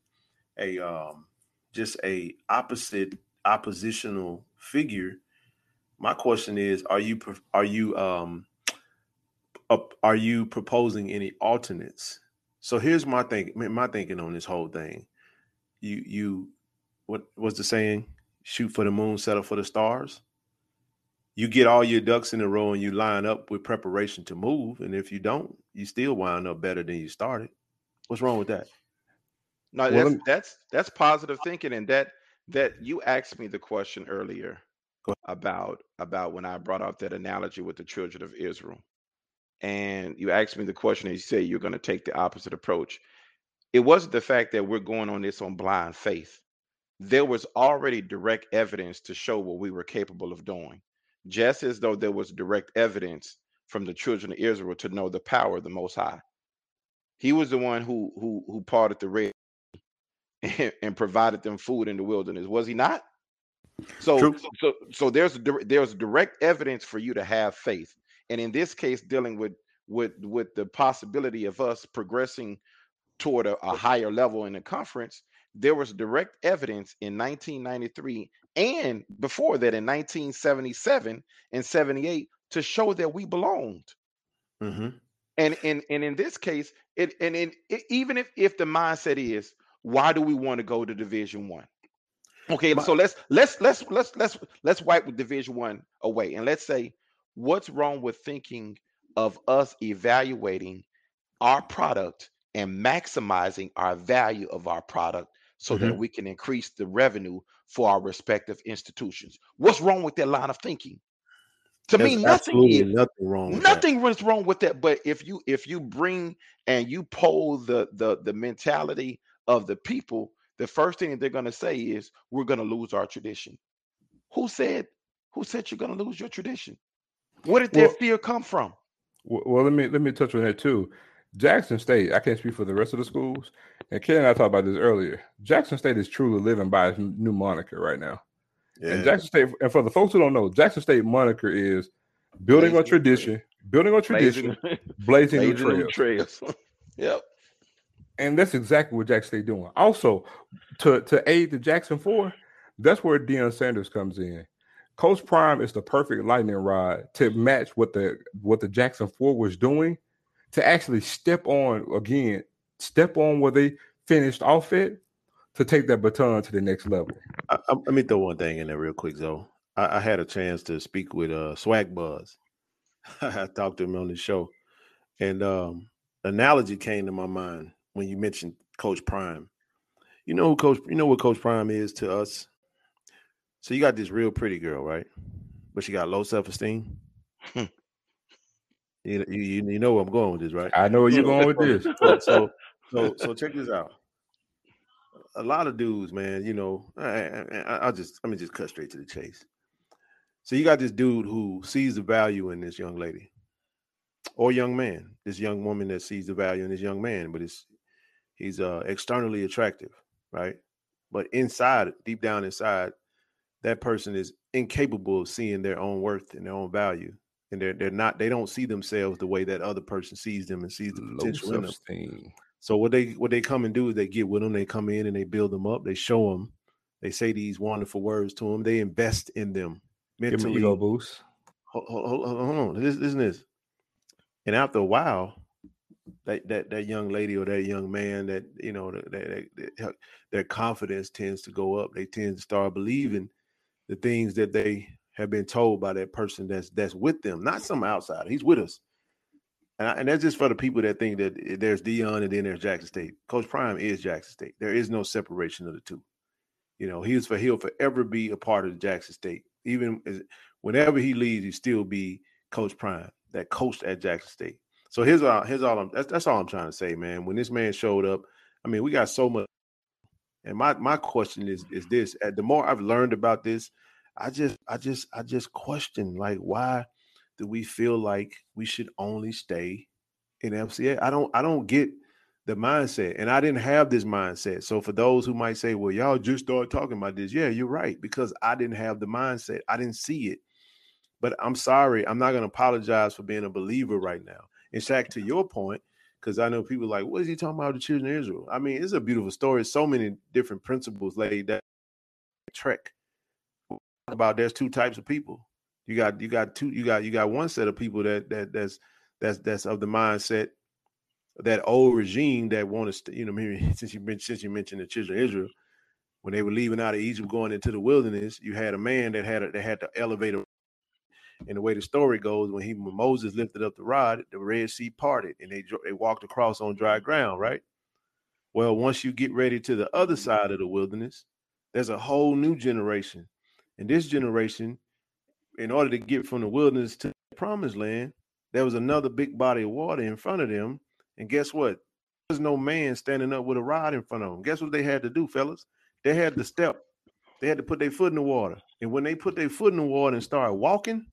a um just a opposite oppositional figure, my question is, are you are you um are you proposing any alternates? So here's my think my thinking on this whole thing. You you what was the saying? Shoot for the moon, settle for the stars. You get all your ducks in a row and you line up with preparation to move. And if you don't, you still wind up better than you started. What's wrong with that? No, that's well, that's that's positive thinking. And that that you asked me the question earlier about about when I brought out that analogy with the children of Israel and you asked me the question and you say you're going to take the opposite approach it wasn't the fact that we're going on this on blind faith there was already direct evidence to show what we were capable of doing just as though there was direct evidence from the children of israel to know the power of the most high. He was the one who who who parted the red and, and provided them food in the wilderness was he not? So True. so so there's there's direct evidence for you to have faith. And in this case dealing with with with the possibility of us progressing toward a, a higher level in the conference there was direct evidence in 1993 and before that in 1977 and 78 to show that we belonged mm-hmm. and, and and in this case it and it, it, even if if the mindset is why do we want to go to division one Okay, My, so let's let's let's let's let's let's wipe Division One away, and let's say what's wrong with thinking of us evaluating our product and maximizing our value of our product so mm-hmm. that we can increase the revenue for our respective institutions. What's wrong with that line of thinking? To There's me, nothing is nothing wrong. nothing is wrong with that. But if you if you bring and you poll the the the mentality of the people, the first thing they're going to say is we're going to lose our tradition. Who said who said you're going to lose your tradition? Where did well, that fear come from? Well, let me let me touch on that too. Jackson State, I can't speak for the rest of the schools. And Ken and I talked about this earlier. Jackson State is truly living by its new moniker right now. Yeah. And Jackson State, and for the folks who don't know, Jackson State moniker is building blazing on tradition, building on tradition, blazing, blazing, new trails. trails. yep. And that's exactly what Jackson State doing. Also, to to aid the Jackson Four, that's where Deion Sanders comes in. Coach Prime is the perfect lightning rod to match what the what the Jackson Four was doing to actually step on again, step on where they finished off it to take that baton to the next level. I, I, let me throw one thing in there real quick, though. I, I had a chance to speak with uh, Swag Buzz. I talked to him on the show, and um, analogy came to my mind when you mentioned Coach Prime. You know who Coach? You know what Coach Prime is to us. So you got this real pretty girl, right? But she got low self esteem. You, you, you know where I'm going with this, right? I know where you're going with this. so, so, so check this out. A lot of dudes, man, you know, I, will just let me just cut straight to the chase. So you got this dude who sees the value in this young lady, or young man, this young woman that sees the value in this young man, but it's he's uh externally attractive, right? But inside, deep down inside, that person is incapable of seeing their own worth and their own value and they're they're not they don't see themselves the way that other person sees them and sees the potential in them. So what they what they come and do is they get with them, they come in and they build them up, they show them, they say these wonderful words to them, they invest in them mentally. Give ego boost. Hold, hold, hold, hold on, this, isn't this. And after a while, that that that young lady or that young man that you know that, that, that, their confidence tends to go up. They tend to start believing the things that they have been told by that person that's that's with them, not some outsider. He's with us. And, I, and that's just for the people that think that there's Deion and then there's Jackson State. Coach Prime is Jackson State. There is no separation of the two. You know, he's for he'll forever be a part of Jackson State. Even as, whenever he leaves, he still be Coach Prime, that coached at Jackson State. So here's all here's all I'm that's, that's all I'm trying to say, man. When this man showed up, I mean, we got so much. And my my question is is this: the more I've learned about this, I just, I just, I just question like why do we feel like we should only stay in FCA? I don't, I don't get the mindset, and I didn't have this mindset. So for those who might say, "Well, y'all just started talking about this," yeah, you're right because I didn't have the mindset. I didn't see it. But I'm sorry, I'm not going to apologize for being a believer right now. In fact, to your point, because I know people like, what is he talking about the children of Israel? I mean, it's a beautiful story. So many different principles laid that trek about there's two types of people. You got you got two you got you got one set of people that that that's that's that's of the mindset that old regime that want to you know maybe since you mentioned since you mentioned the children of Israel when they were leaving out of Egypt going into the wilderness you had a man that had a, that had to elevate a and the way the story goes when he when Moses lifted up the rod the Red Sea parted and they they walked across on dry ground right? Well once you get ready to the other side of the wilderness there's a whole new generation and this generation, in order to get from the wilderness to the promised land, there was another big body of water in front of them. And guess what? There's no man standing up with a rod in front of them. Guess what they had to do, fellas? They had to step. They had to put their foot in the water. And when they put their foot in the water and started walking,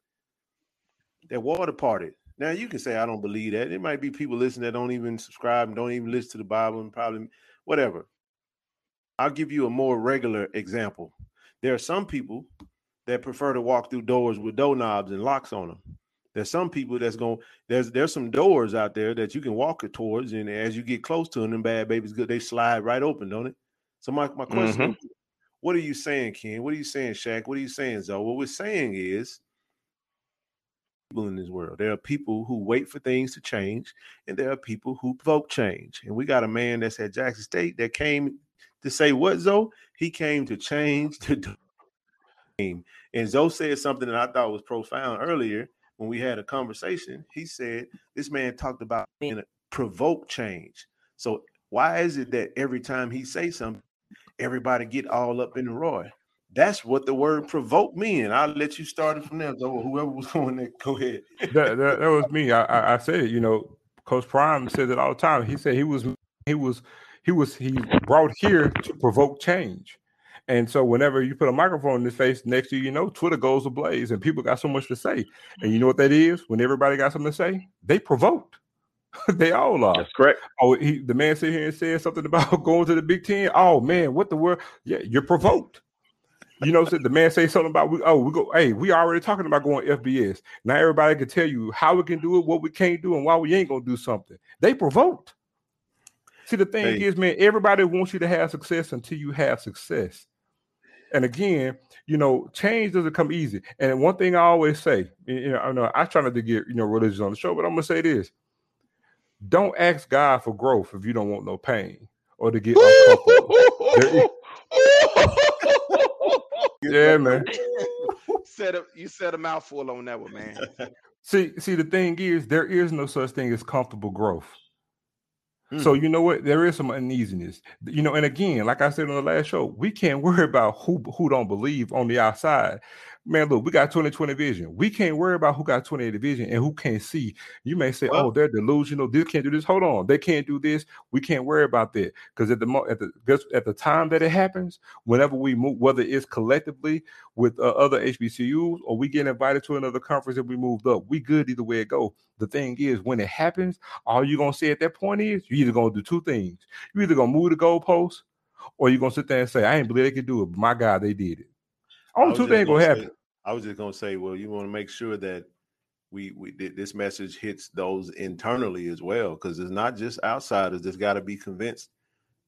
that water parted. Now you can say I don't believe that. It might be people listening that don't even subscribe and don't even listen to the Bible and probably whatever. I'll give you a more regular example. There are some people that prefer to walk through doors with doorknobs and locks on them. There's some people that's going there's there's some doors out there that you can walk it towards, and as you get close to them, them bad babies good, they slide right open, don't it? So my, my question mm-hmm. what are you saying, Ken? What are you saying, Shaq? What are you saying, Zoe? What we're saying is people in this world. There are people who wait for things to change, and there are people who provoke change. And we got a man that's at Jackson State that came to say what Zoe? He came to change the game. And Zoe said something that I thought was profound earlier when we had a conversation. He said this man talked about being a provoke change. So why is it that every time he say something, everybody get all up in the roar? That's what the word provoke mean. I'll let you start it from there. So whoever was going there, go ahead. that, that, that was me. I, I, I said it, you know, Coach Prime says it all the time. He said he was he was he was he brought here to provoke change. And so whenever you put a microphone in his face, next to you, you know, Twitter goes ablaze and people got so much to say. And you know what that is? When everybody got something to say, they provoked. they all are. That's correct. Oh, he, the man sit here and said something about going to the Big Ten. Oh man, what the world? Yeah, you're provoked. You know, so the man say something about we. Oh, we go. Hey, we already talking about going FBS. Now everybody can tell you how we can do it, what we can't do, and why we ain't gonna do something. They provoked. See, the thing hey. is, man, everybody wants you to have success until you have success. And again, you know, change doesn't come easy. And one thing I always say, you know, I know I try not to get you know religious on the show, but I'm gonna say this: don't ask God for growth if you don't want no pain or to get uncomfortable. yeah, man. Said a, you said a mouthful on that one, man. See, see, the thing is, there is no such thing as comfortable growth. So mm. you know what? There is some uneasiness. You know, and again, like I said on the last show, we can't worry about who who don't believe on the outside man, look, we got 2020 vision. We can't worry about who got 2080 vision and who can't see. You may say, well, oh, they're delusional. This can't do this. Hold on, they can't do this. We can't worry about that because at the mo- at the at the time that it happens, whenever we move, whether it's collectively with uh, other HBCUs or we get invited to another conference and we moved up, we good either way it go. The thing is, when it happens, all you're gonna say at that point is you're either gonna do two things. You're either gonna move the goalpost or you're gonna sit there and say, I ain't believe they could do it, but my God, they did it. Only two things gonna happen. I was just gonna say, well, you want to make sure that we we this message hits those internally as well, because it's not just outsiders that's got to be convinced.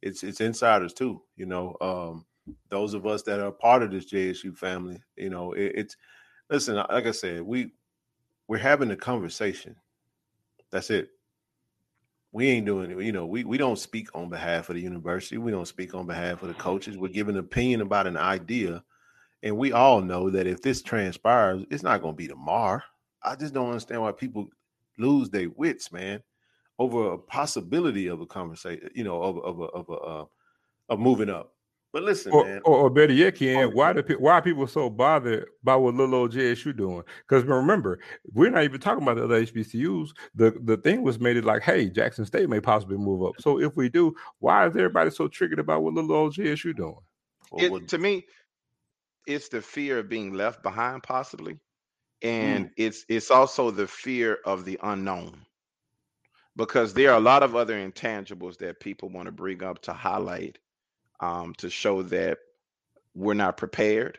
It's it's insiders too. You know, um, those of us that are part of this JSU family. You know, it, it's listen. Like I said, we we're having a conversation. That's it. We ain't doing it. You know, we we don't speak on behalf of the university. We don't speak on behalf of the coaches. We're giving an opinion about an idea and we all know that if this transpires, it's not going to be tomorrow. I just don't understand why people lose their wits, man, over a possibility of a conversation, you know, of of a, of a uh, of moving up. But listen, or, man. Or, or better yet, Ken, why do why are people so bothered by what little old JSU doing? Because remember, we're not even talking about the other HBCUs. The the thing was made it like, hey, Jackson State may possibly move up. So if we do, why is everybody so triggered about what little old JSU doing? It, to me, it's the fear of being left behind possibly and mm. it's it's also the fear of the unknown because there are a lot of other intangibles that people want to bring up to highlight um, to show that we're not prepared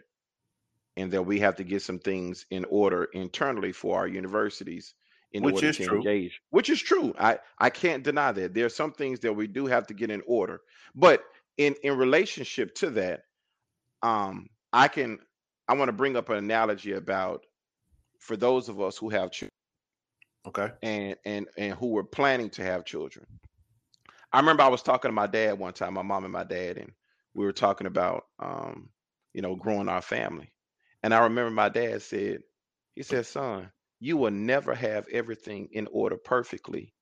and that we have to get some things in order internally for our universities in which order to true. engage which is true i i can't deny that there are some things that we do have to get in order but in in relationship to that um I can I want to bring up an analogy about for those of us who have children. Okay. And and and who were planning to have children. I remember I was talking to my dad one time, my mom and my dad, and we were talking about um, you know, growing our family. And I remember my dad said, he said, son, you will never have everything in order perfectly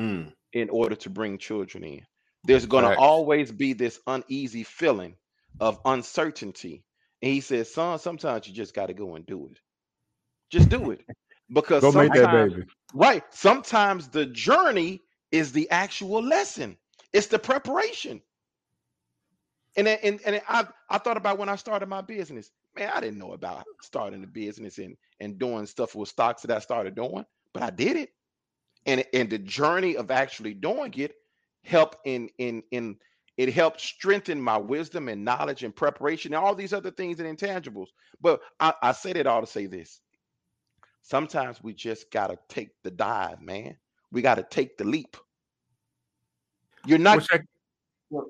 mm. in order to bring children in. There's going to always be this uneasy feeling of uncertainty and he said, son, sometimes you just got to go and do it. Just do it. Because go make that baby. Right. Sometimes the journey is the actual lesson. It's the preparation. And and and I I thought about when I started my business. Man, I didn't know about starting a business and and doing stuff with stocks that I started doing, but I did it. And and the journey of actually doing it helped in in in it helped strengthen my wisdom and knowledge and preparation and all these other things and intangibles. But I, I said it all to say this. Sometimes we just got to take the dive, man. We got to take the leap. You're not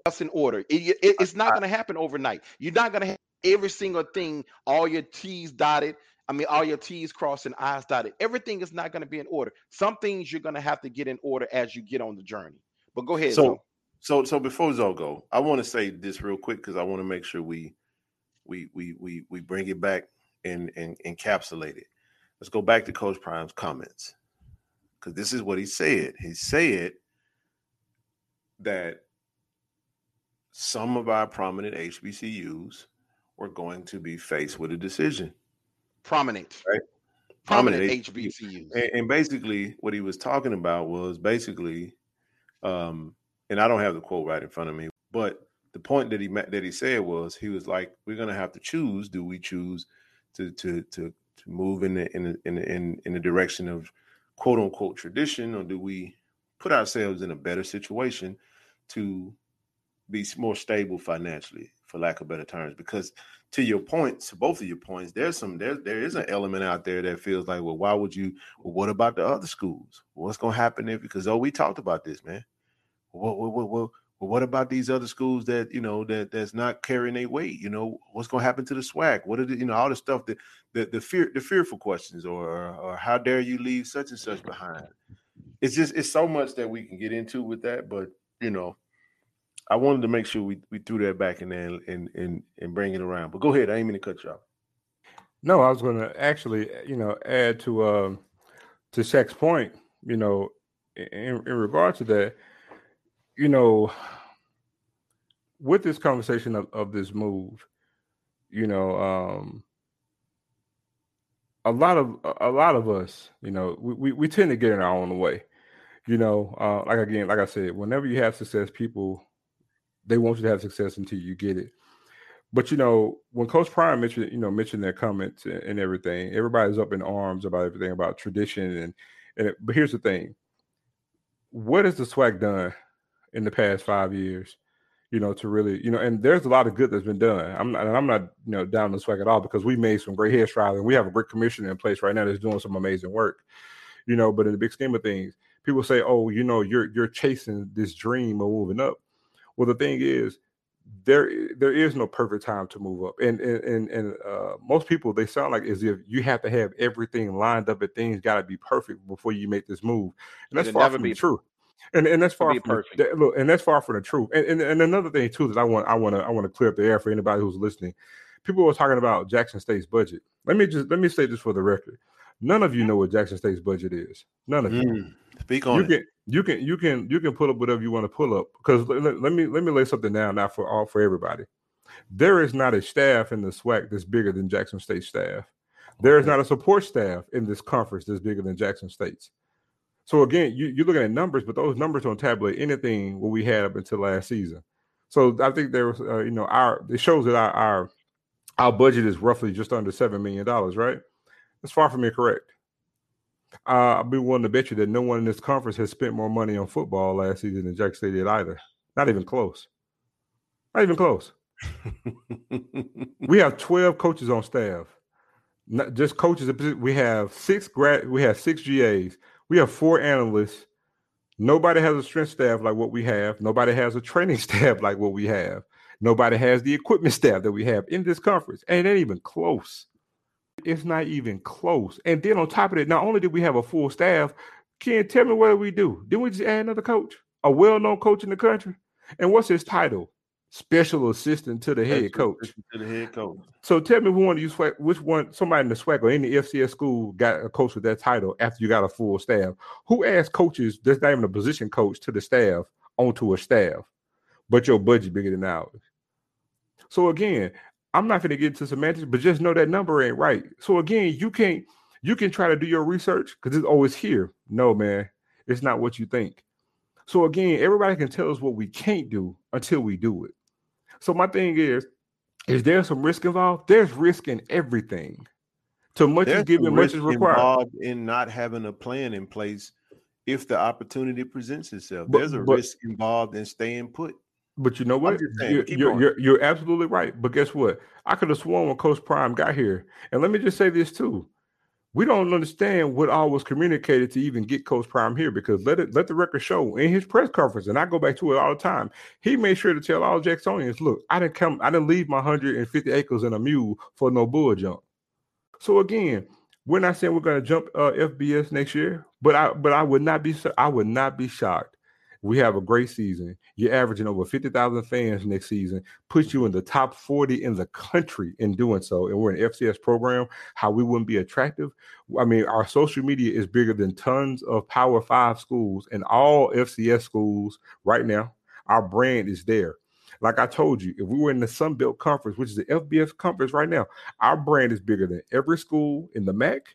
else in order. It, it, it's not going to happen overnight. You're not going to have every single thing, all your T's dotted. I mean, all your T's crossed and I's dotted. Everything is not going to be in order. Some things you're going to have to get in order as you get on the journey. But go ahead. So, So so before Zoe go, I want to say this real quick because I want to make sure we we we we we bring it back and and encapsulate it. Let's go back to Coach Prime's comments because this is what he said. He said that some of our prominent HBCUs were going to be faced with a decision. Prominent, right? Prominent, prominent HBCUs. And, and, basically, what he was talking about was basically, um, and I don't have the quote right in front of me, but the point that he that he said was he was like, we're to have to choose. Do we choose to to to to move in the in the, in the, in, in the direction of quote unquote tradition, or do we put ourselves in a better situation to be more stable financially, for lack of better terms? Because to your points, to both of your points, there's some there there is an element out there that feels like, well, why would you? Well, what about the other schools? What's to happen if? Because oh, we talked about this, man. What what what what what about these other schools that you know that that's not carrying their weight? You know, what's going to happen to the SWAC? What are the, you know all the stuff that the the fear the fearful questions or or how dare you leave such and such behind? It's just it's so much that we can get into with that, but you know, I wanted to make sure we, we threw that back in there and and and bring it around. But go ahead, I ain't mean to cut you off. No, I was going to actually, you know, add to um to Shaq's point. You know, in, in regard to that, you know, with this conversation of, of this move, you know, um, a lot of a lot of us, you know, we, we, we tend to get in our own way. You know, uh, like again, like I said, whenever you have success, people they want you to have success until you get it. But you know, when Coach Prime mentioned, you know, mentioned their comments and, and everything, everybody's up in arms about everything about tradition and and. It, but here's the thing: what has the SWAC done in the past five years, you know, to really, you know, and there's a lot of good that's been done. I'm not, I'm not, you know, down the SWAC at all because we made some great head strides and we have a great commissioner in place right now that's doing some amazing work, you know. But in the big scheme of things, people say, oh, you know, you're you're chasing this dream of moving up. Well, the thing is, there there is no perfect time to move up and and and, and uh, most people they sound like as if you have to have everything lined up and things got to be perfect before you make this move and that's far from be true and and that's far from perfect. The, look, and that's far from the truth. And, and and another thing too that I want I want to I want to clear up the air for anybody who's listening. People were talking about Jackson State's budget. Let me just let me say this for the record. None of you know what Jackson State's budget is. None of you. Mm, speak on you it. Can, you can you can you can pull up whatever you want to pull up because let, let me let me lay something down now for all for everybody. There is not a staff in the SWAC that's bigger than Jackson State staff. There is not a support staff in this conference that's bigger than Jackson State's. So again, you, you're looking at numbers, but those numbers don't tabulate anything what we had up until last season. So I think there was, uh, you know, our it shows that our, our our budget is roughly just under seven million dollars, right? That's far from incorrect. Uh, I'll be willing to bet you that no one in this conference has spent more money on football last season than Jack State did either. Not even close. Not even close. we have 12 coaches on staff. Not just coaches. We have six grad. We have six GAs. We have four analysts. Nobody has a strength staff like what we have. Nobody has a training staff like what we have. Nobody has the equipment staff that we have in this conference. And it ain't even close. It's not even close. And then on top of it, not only did we have a full staff, Ken, tell me what did we do? Didn't we just add another coach? A well-known coach in the country? And what's his title? Special assistant to the head coach. To the head coach. So tell me, one of you which one? Somebody in the SWAC or any FCS school got a coach with that title after you got a full staff? Who asked coaches that's not even a position coach to the staff onto a staff, but your budget bigger than ours? So again, I'm not going to get into semantics, but just know that number ain't right. So again, you can't you can try to do your research because it's always here. No, man, it's not what you think. So again, everybody can tell us what we can't do until we do it. So my thing is, is there some risk involved? There's risk in everything. Too much There's is given, much is required. Involved in not having a plan in place if the opportunity presents itself. But, There's a but, risk involved in staying put. But you know what? Saying, you're, you're, you're, you're, absolutely right. But guess what? I could have sworn when Coach Prime got here. And let me just say this too we don't understand what all was communicated to even get Coach Prime here because let it let the record show in his press conference, and I go back to it all the time. He made sure to tell all Jacksonians, look, I didn't come, I didn't leave my 150 acres and a mule for no bull jump. So again, we're not saying we're going to jump uh, FBS next year, but I but I would not be I would not be shocked we have a great season. You're averaging over 50,000 fans next season, puts you in the top 40 in the country in doing so. And we're an FCS program, how we wouldn't be attractive. I mean, our social media is bigger than tons of Power Five schools and all FCS schools right now. Our brand is there. Like I told you, if we were in the Sun Belt Conference, which is the FBS conference right now, our brand is bigger than every school in the MAC,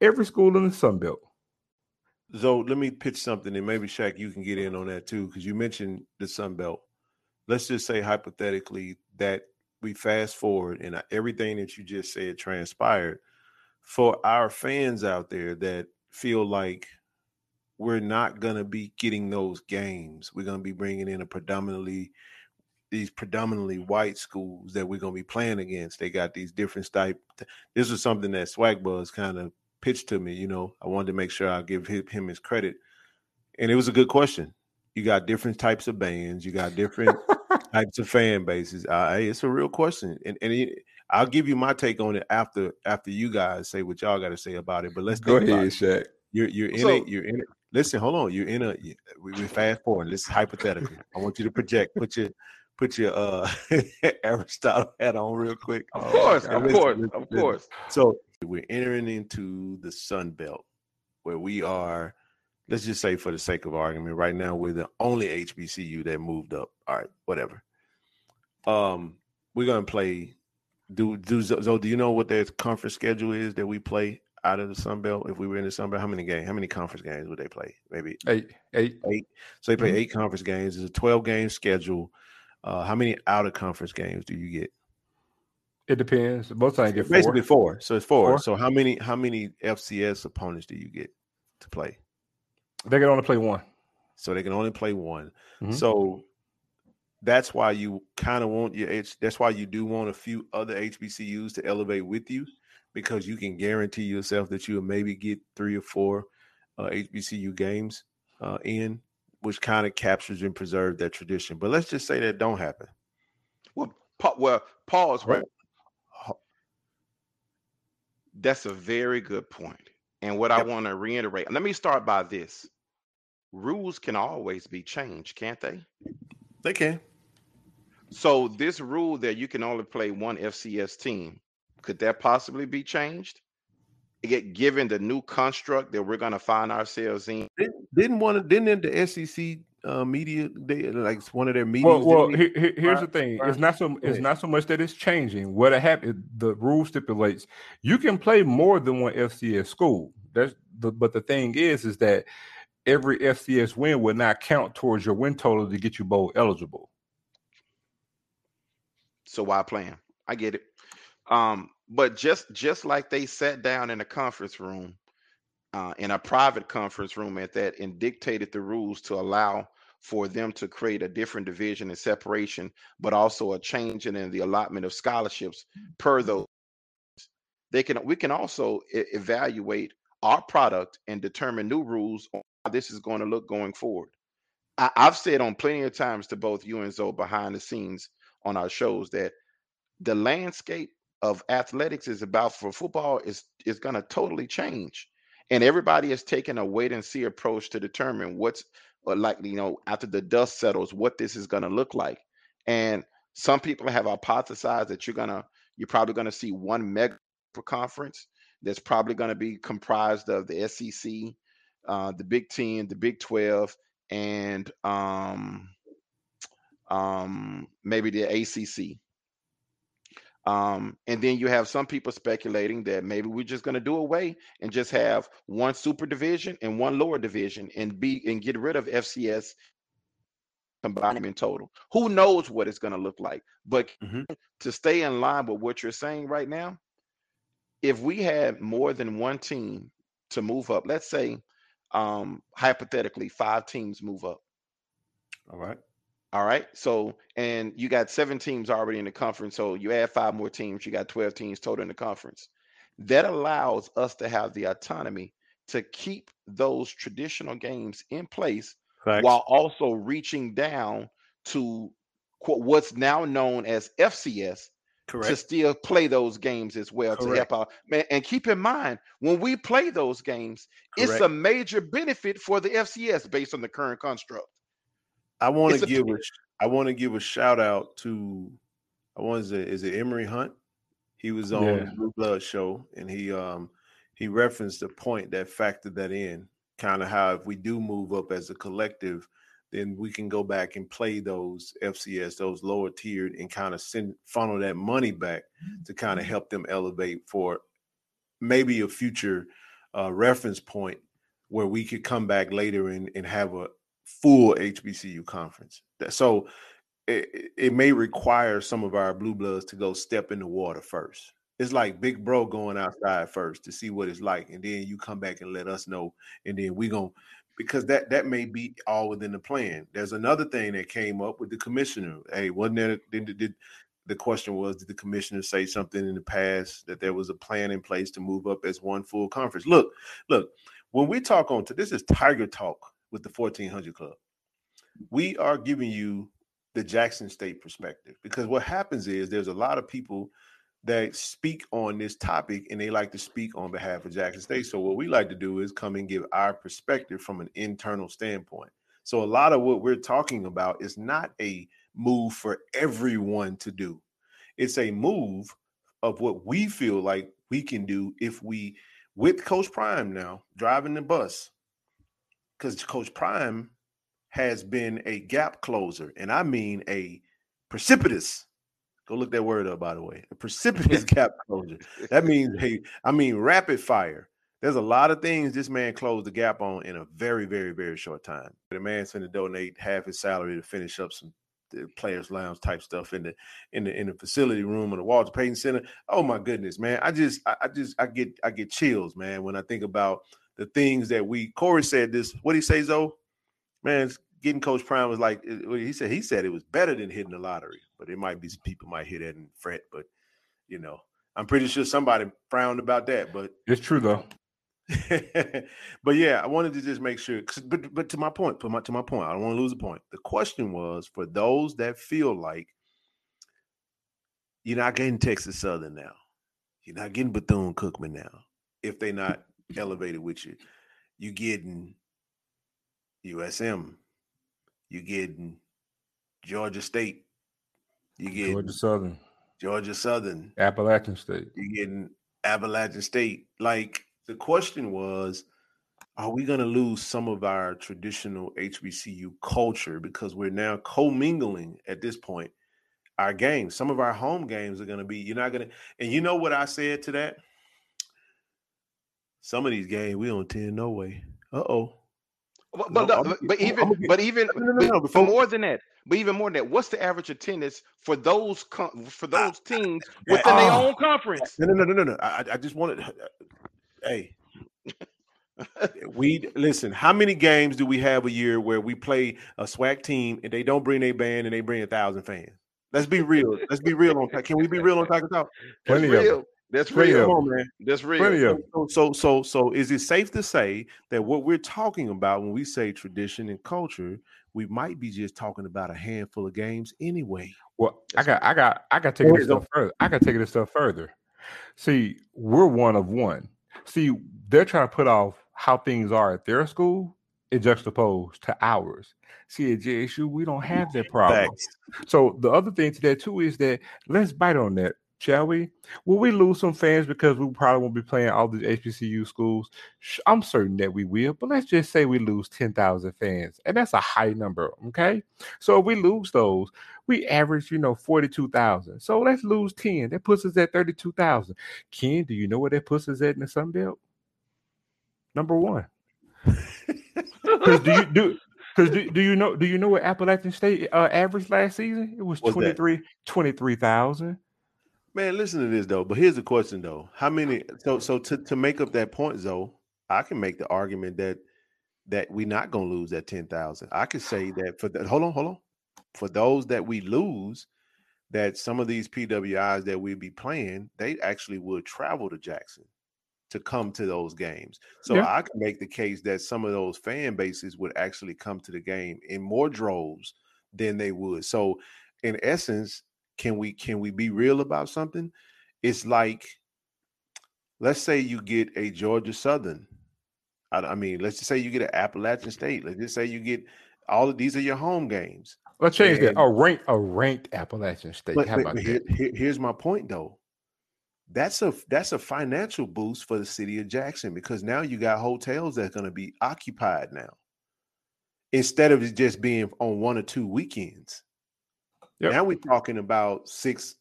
every school in the Sun Belt. So let me pitch something, and maybe Shaq, you can get in on that too, because you mentioned the Sun Belt. Let's just say hypothetically that we fast forward and everything that you just said transpired for our fans out there that feel like we're not going to be getting those games. We're going to be bringing in a predominantly these predominantly white schools that we're going to be playing against. They got these different type. This is something that Swag Buzz kind of pitched to me. You know, I wanted to make sure I give him his credit, and it was a good question. You got different types of bands. You got different types of fan bases. Uh, hey, it's a real question, and and it, I'll give you my take on it after after you guys say what y'all got to say about it. But let's go ahead, Shaq. You're you're in so, it. You're in it. Listen, hold on. You're in a. We, we fast forward. This is hypothetical. I want you to project. Put your put your uh Aristotle hat on real quick. Of course, of listen, course, listen, of course. So we're entering into the Sun Belt where we are, let's just say for the sake of argument, right now we're the only HBCU that moved up. All right, whatever. Um, we're gonna play. Do do so? Do you know what their conference schedule is that we play out of the Sun Belt? If we were in the Sun Belt, how many games? How many conference games would they play? Maybe eight, eight, eight. So they play mm-hmm. eight conference games. It's a twelve game schedule. Uh, how many out of conference games do you get? It depends. Both times get basically four. So it's four. four. So how many how many FCS opponents do you get to play? They can only play one. So they can only play one. Mm-hmm. So that's why you kind of want your H. That's why you do want a few other HBCUs to elevate with you, because you can guarantee yourself that you'll maybe get three or four uh, HBCU games uh, in which kind of captures and preserves that tradition. But let's just say that don't happen. Well, pa- well, pause. Right. That's a very good point. And what yep. I want to reiterate, let me start by this: rules can always be changed, can't they? They can. So this rule that you can only play one FCS team, could that possibly be changed? get given the new construct that we're going to find ourselves in. Didn't, didn't one didn't the SEC uh, media they like one of their meetings? Well, well he, he, here's right, the thing: right. it's not so it's not so much that it's changing. What happened, the rule stipulates you can play more than one FCS school. That's the but the thing is, is that every FCS win would not count towards your win total to get you bowl eligible. So why plan? I get it. Um, but just just like they sat down in a conference room, uh, in a private conference room at that, and dictated the rules to allow for them to create a different division and separation, but also a change in the allotment of scholarships per mm-hmm. those. They can we can also e- evaluate our product and determine new rules on how this is going to look going forward. I, I've said on plenty of times to both you and Zoe behind the scenes on our shows that the landscape of athletics is about for football is is going to totally change and everybody is taking a wait and see approach to determine what's uh, like you know after the dust settles what this is going to look like and some people have hypothesized that you're going to you're probably going to see one mega conference that's probably going to be comprised of the SEC, uh, the Big Ten, the Big Twelve, and um, um, maybe the ACC. Um, and then you have some people speculating that maybe we're just going to do away and just have one super division and one lower division and be and get rid of FCS combined in total. Who knows what it's going to look like? But mm-hmm. to stay in line with what you're saying right now, if we had more than one team to move up, let's say um, hypothetically five teams move up. All right. All right. So, and you got seven teams already in the conference. So you add five more teams, you got 12 teams total in the conference. That allows us to have the autonomy to keep those traditional games in place Facts. while also reaching down to what's now known as FCS Correct. to still play those games as well Correct. to help out. Man, and keep in mind when we play those games, Correct. it's a major benefit for the FCS based on the current construct. I want to give a, I want to give a shout out to I want to say is it Emory Hunt? He was on yeah. the Blue Blood show and he um he referenced a point that factored that in, kind of how if we do move up as a collective, then we can go back and play those FCS, those lower tiered, and kind of send funnel that money back to kind of mm-hmm. help them elevate for maybe a future uh, reference point where we could come back later and, and have a full HBCU conference. So it, it may require some of our blue bloods to go step in the water first. It's like big bro going outside first to see what it's like, and then you come back and let us know, and then we gonna because that that may be all within the plan. There's another thing that came up with the commissioner. Hey, wasn't there? Did, did, the question was, did the commissioner say something in the past that there was a plan in place to move up as one full conference? Look, look. When we talk on to this is Tiger Talk with the 1400 Club. We are giving you the Jackson State perspective because what happens is there's a lot of people that speak on this topic and they like to speak on behalf of Jackson State. So what we like to do is come and give our perspective from an internal standpoint. So a lot of what we're talking about is not a move for everyone to do. It's a move of what we feel like we can do if we with Coach Prime now driving the bus cuz Coach Prime has been a gap closer and I mean a precipitous Go look that word up, by the way. A precipitous gap closure. That means, hey, I mean, rapid fire. There's a lot of things this man closed the gap on in a very, very, very short time. The man's going to donate half his salary to finish up some uh, players' lounge type stuff in the in the in the facility room of the Walter Payton Center. Oh my goodness, man! I just, I, I just, I get, I get chills, man, when I think about the things that we. Corey said this. What he say, Zoe? Man, getting Coach Prime was like he said. He said it was better than hitting the lottery, but it might be some people might hit that and fret. But you know, I'm pretty sure somebody frowned about that. But it's true though. but yeah, I wanted to just make sure. But but to my point, to my to my point, I don't want to lose a point. The question was for those that feel like you're not getting Texas Southern now, you're not getting Bethune Cookman now. If they're not elevated with you, you getting USM, you getting Georgia State. You get Georgia Southern. Georgia Southern. Appalachian State. You getting Appalachian State. Like the question was, are we going to lose some of our traditional HBCU culture because we're now commingling at this point our games? Some of our home games are going to be, you're not going to, and you know what I said to that? Some of these games we don't tend no way. Uh oh. But, but, no, but even but even no, no, no, for more than that, but even more than that, what's the average attendance for those for those teams within their own conference? No, no, no, no, no. I, I just wanted. Hey, we listen. How many games do we have a year where we play a SWAC team and they don't bring a band and they bring a thousand fans? Let's be real. Let's be real on. Can we be real on Tiger Talk? Plenty real. That's real. Come on, man. That's real. So, so, so, so, is it safe to say that what we're talking about when we say tradition and culture, we might be just talking about a handful of games anyway? Well, I got, I got, I got to take it a step further. I got to take it a step further. See, we're one of one. See, they're trying to put off how things are at their school in juxtaposed to ours. See, at JSU, we don't have that problem. Thanks. So the other thing to that too is that let's bite on that shall we? Will we lose some fans because we probably won't be playing all the HBCU schools? I'm certain that we will, but let's just say we lose 10,000 fans, and that's a high number, okay? So if we lose those, we average, you know, 42,000. So let's lose 10. That puts us at 32,000. Ken, do you know where that puts us at in the Sun Belt? Number one. Because do you do because do, do you know do you know what Appalachian State uh, averaged last season? It was 23 23,000. Man, listen to this though. But here's the question though: How many? So, so to to make up that point, Zoe, I can make the argument that that we're not going to lose that ten thousand. I could say that for the hold on, hold on. For those that we lose, that some of these PWIs that we be playing, they actually would travel to Jackson to come to those games. So yeah. I can make the case that some of those fan bases would actually come to the game in more droves than they would. So in essence, can we can we be real about something? It's like, let's say you get a Georgia Southern. I, I mean, let's just say you get an Appalachian State. Let's just say you get all of these are your home games. Let's change and, that. A ranked, a ranked Appalachian State. But, How about but here, here, here's my point, though. That's a that's a financial boost for the city of Jackson because now you got hotels that's going to be occupied now, instead of just being on one or two weekends. Yep. Now we're talking about six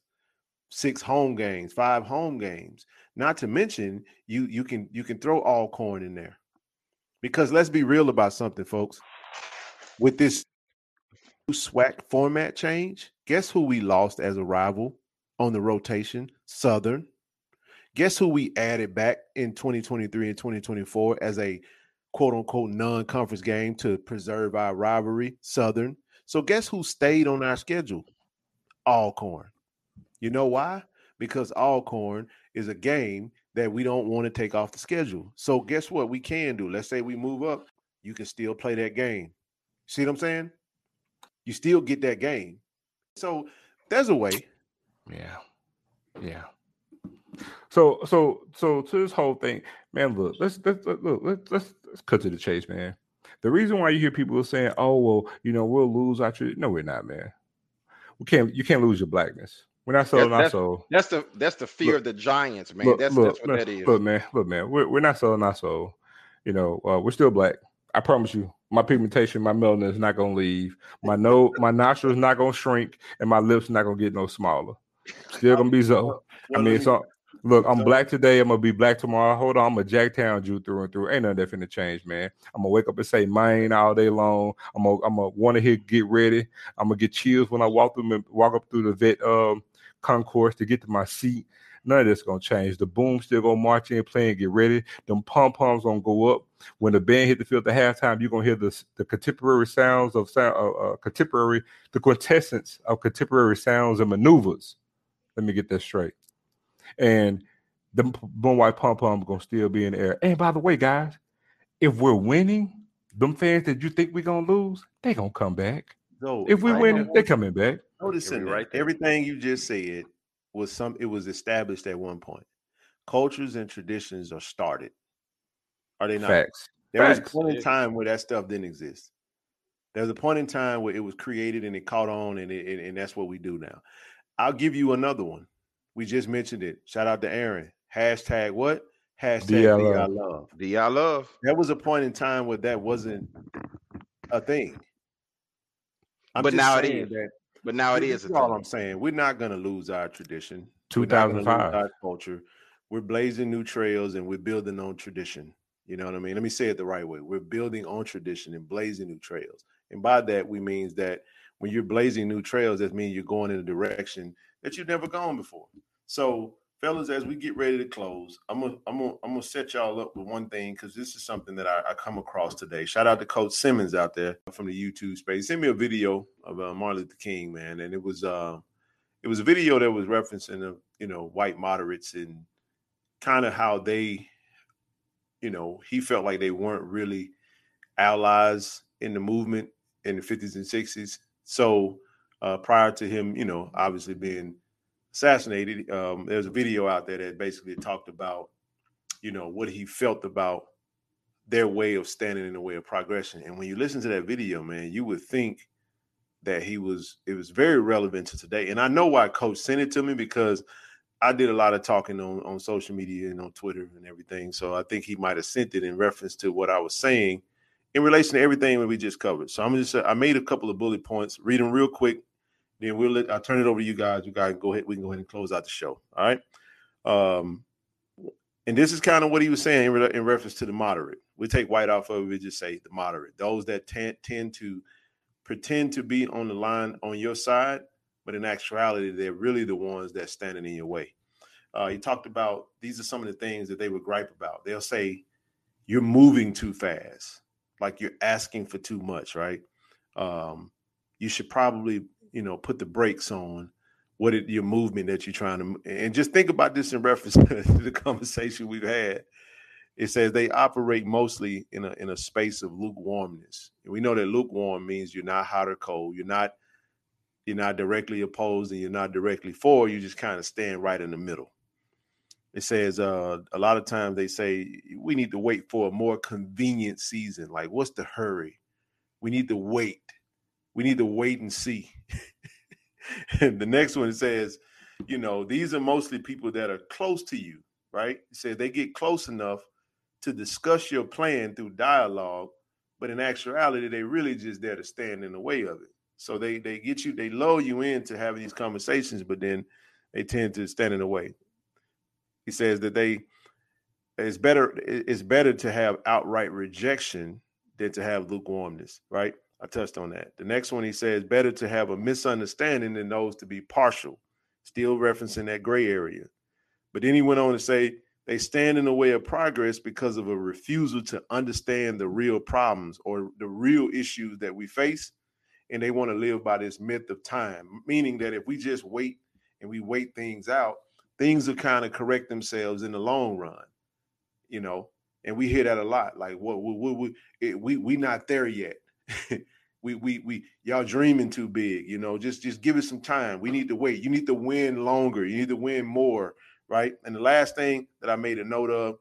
six home games, five home games. Not to mention you you can you can throw Alcorn in there. Because let's be real about something, folks. With this SWAC format change, guess who we lost as a rival on the rotation? Southern. Guess who we added back in 2023 and 2024 as a quote unquote non conference game to preserve our rivalry? Southern. So guess who stayed on our schedule? Alcorn. You know why? Because Alcorn is a game that we don't want to take off the schedule. So guess what we can do? Let's say we move up, you can still play that game. See what I'm saying? You still get that game. So there's a way. Yeah. Yeah. So so so to this whole thing, man. Look, let's let's look, let's, let's let's cut to the chase, man. The reason why you hear people saying, "Oh, well, you know, we'll lose our," no, we're not, man. We can't. You can't lose your blackness. We're not selling that's, our soul. That's the that's the fear look, of the giants, man. Look, that's, look, that's what look, that is. Look, man, look, man. We're, we're not selling our soul. You know, uh, we're still black. I promise you. My pigmentation, my melanin is not gonna leave. My nose, my nostrils not gonna shrink, and my lips not gonna get no smaller. Still gonna be so. I mean, so look, I'm black today. I'm gonna be black tomorrow. Hold on, I'm a Jacktown Jew through and through. Ain't nothing that finna change, man. I'm gonna wake up and say mine all day long. I'm gonna, I'm gonna want to hear get ready. I'm gonna get chills when I walk through walk up through the vet um concourse to get to my seat. None of this gonna change. The boom still gonna march in, play and get ready. Them pom poms gonna go up. When the band hit the field at halftime, you're gonna hear the the contemporary sounds of sound, uh, uh, contemporary, the quintessence of contemporary sounds and maneuvers. Let me get that straight. And the boom white pom pom gonna still be in the air. And by the way, guys, if we're winning, them fans that you think we're gonna lose, they gonna come back. No, if we win, they coming back. Notice right everything you just said was some. It was established at one point. Cultures and traditions are started. Are they not? Facts. There Facts. was a point in time where that stuff didn't exist. There was a point in time where it was created and it caught on, and it, and, and that's what we do now. I'll give you another one. We just mentioned it. Shout out to Aaron. Hashtag what? Hashtag Thee I love. Thee I love. There was a point in time where that wasn't a thing. I'm but now it is. That, but now it is. That's all I'm saying. We're not going to lose our tradition. 2005 our culture. We're blazing new trails and we're building on tradition. You know what I mean? Let me say it the right way. We're building on tradition and blazing new trails. And by that, we means that when you're blazing new trails, that means you're going in a direction that you've never gone before. So fellas, as we get ready to close, I'm gonna I'm gonna I'm gonna set y'all up with one thing because this is something that I, I, come across today. Shout out to Coach Simmons out there from the YouTube space. Send me a video of uh, Martin Luther King, man, and it was uh it was a video that was referencing the you know white moderates and kind of how they, you know, he felt like they weren't really allies in the movement in the 50s and 60s. So uh, prior to him, you know, obviously being assassinated, um, there's a video out there that basically talked about, you know, what he felt about their way of standing in the way of progression. And when you listen to that video, man, you would think that he was it was very relevant to today. And I know why coach sent it to me because I did a lot of talking on, on social media and on Twitter and everything. So I think he might have sent it in reference to what I was saying in relation to everything that we just covered. So I'm just I made a couple of bullet points, read them real quick, then we'll let I'll turn it over to you guys. You guys go ahead. We can go ahead and close out the show. All right. Um, and this is kind of what he was saying in, re- in reference to the moderate. We take white off of it, we just say the moderate. Those that tend tend to pretend to be on the line on your side, but in actuality, they're really the ones that standing in your way. Uh, he talked about these are some of the things that they would gripe about. They'll say you're moving too fast, like you're asking for too much, right? Um, you should probably you know, put the brakes on what it, your movement that you're trying to, and just think about this in reference to the conversation we've had. It says they operate mostly in a in a space of lukewarmness. We know that lukewarm means you're not hot or cold. You're not you're not directly opposed and you're not directly for. You just kind of stand right in the middle. It says uh, a lot of times they say we need to wait for a more convenient season. Like, what's the hurry? We need to wait. We need to wait and see. and the next one says, you know, these are mostly people that are close to you, right? It says they get close enough to discuss your plan through dialogue, but in actuality, they really just there to stand in the way of it. So they they get you, they lull you into having these conversations, but then they tend to stand in the way. He says that they it's better it's better to have outright rejection than to have lukewarmness, right? I touched on that. The next one he says better to have a misunderstanding than those to be partial, still referencing that gray area. But then he went on to say they stand in the way of progress because of a refusal to understand the real problems or the real issues that we face. And they want to live by this myth of time, meaning that if we just wait and we wait things out, things will kind of correct themselves in the long run, you know. And we hear that a lot, like, "What we we we, we we not there yet." we we we y'all dreaming too big, you know. Just just give it some time. We need to wait. You need to win longer. You need to win more, right? And the last thing that I made a note of,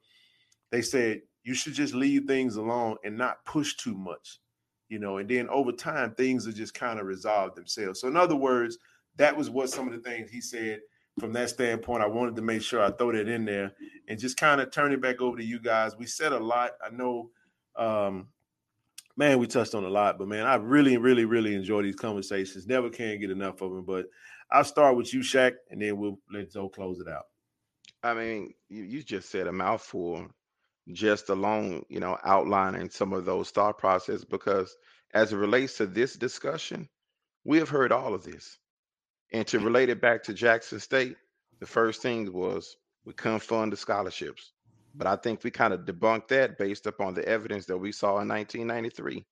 they said you should just leave things alone and not push too much, you know. And then over time, things will just kind of resolve themselves. So in other words, that was what some of the things he said from that standpoint. I wanted to make sure I throw that in there and just kind of turn it back over to you guys. We said a lot. I know um, man, we touched on a lot, but man, I really, really, really enjoy these conversations. Never can get enough of them. But I'll start with you, Shaq, and then we'll let Zoe close it out. I mean, you, you just said a mouthful just alone, you know, outlining some of those thought processes because as it relates to this discussion, we have heard all of this. And to relate it back to Jackson State, the first thing was we couldn't fund the scholarships. But I think we kind of debunked that based upon the evidence that we saw in 1993.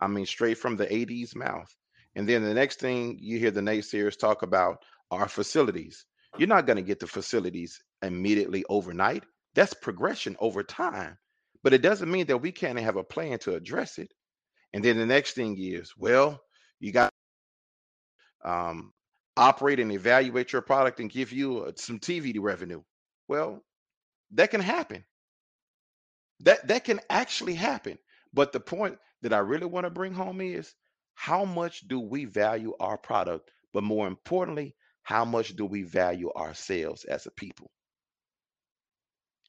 I mean, straight from the 80s mouth. And then the next thing you hear the naysayers talk about are facilities. You're not going to get the facilities immediately overnight. That's progression over time. But it doesn't mean that we can't have a plan to address it. And then the next thing is, well, you got um, operate and evaluate your product and give you uh, some TV revenue. Well, that can happen. That that can actually happen. But the point that I really want to bring home is how much do we value our product? But more importantly, how much do we value ourselves as a people?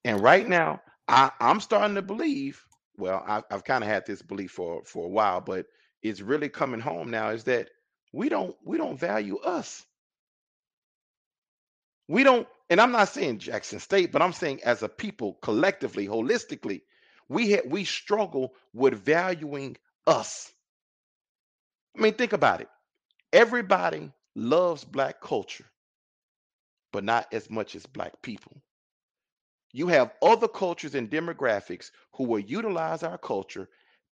And right now, I, I'm starting to believe. Well, I, I've kind of had this belief for for a while, but it's really coming home now. Is that we don't we don't value us. We don't and I'm not saying Jackson State, but I'm saying as a people, collectively, holistically, we ha- we struggle with valuing us. I mean, think about it. Everybody loves black culture, but not as much as black people. You have other cultures and demographics who will utilize our culture,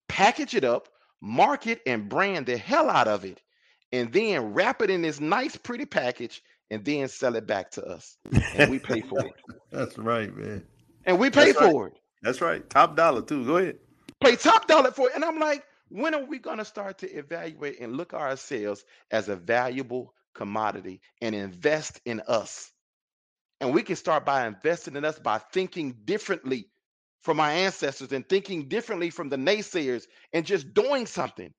package it up, market and brand the hell out of it, and then wrap it in this nice, pretty package and then sell it back to us. And we pay for it. That's right, man. And we pay That's for right. it. That's right. Top dollar too. Go ahead. Pay top dollar for it. And I'm like, when are we going to start to evaluate and look ourselves as a valuable commodity and invest in us? And we can start by investing in us by thinking differently from our ancestors and thinking differently from the naysayers and just doing something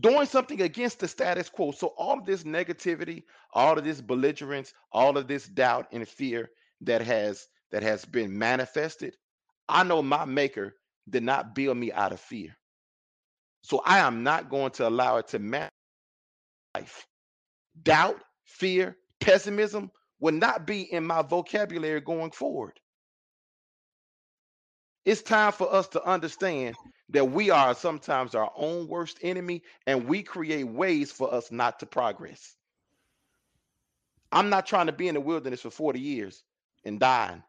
doing something against the status quo. So all of this negativity, all of this belligerence, all of this doubt and fear that has that has been manifested, I know my maker did not build me out of fear. So I am not going to allow it to manifest life. Doubt, fear, pessimism will not be in my vocabulary going forward. It's time for us to understand that we are sometimes our own worst enemy and we create ways for us not to progress. I'm not trying to be in the wilderness for 40 years and dying.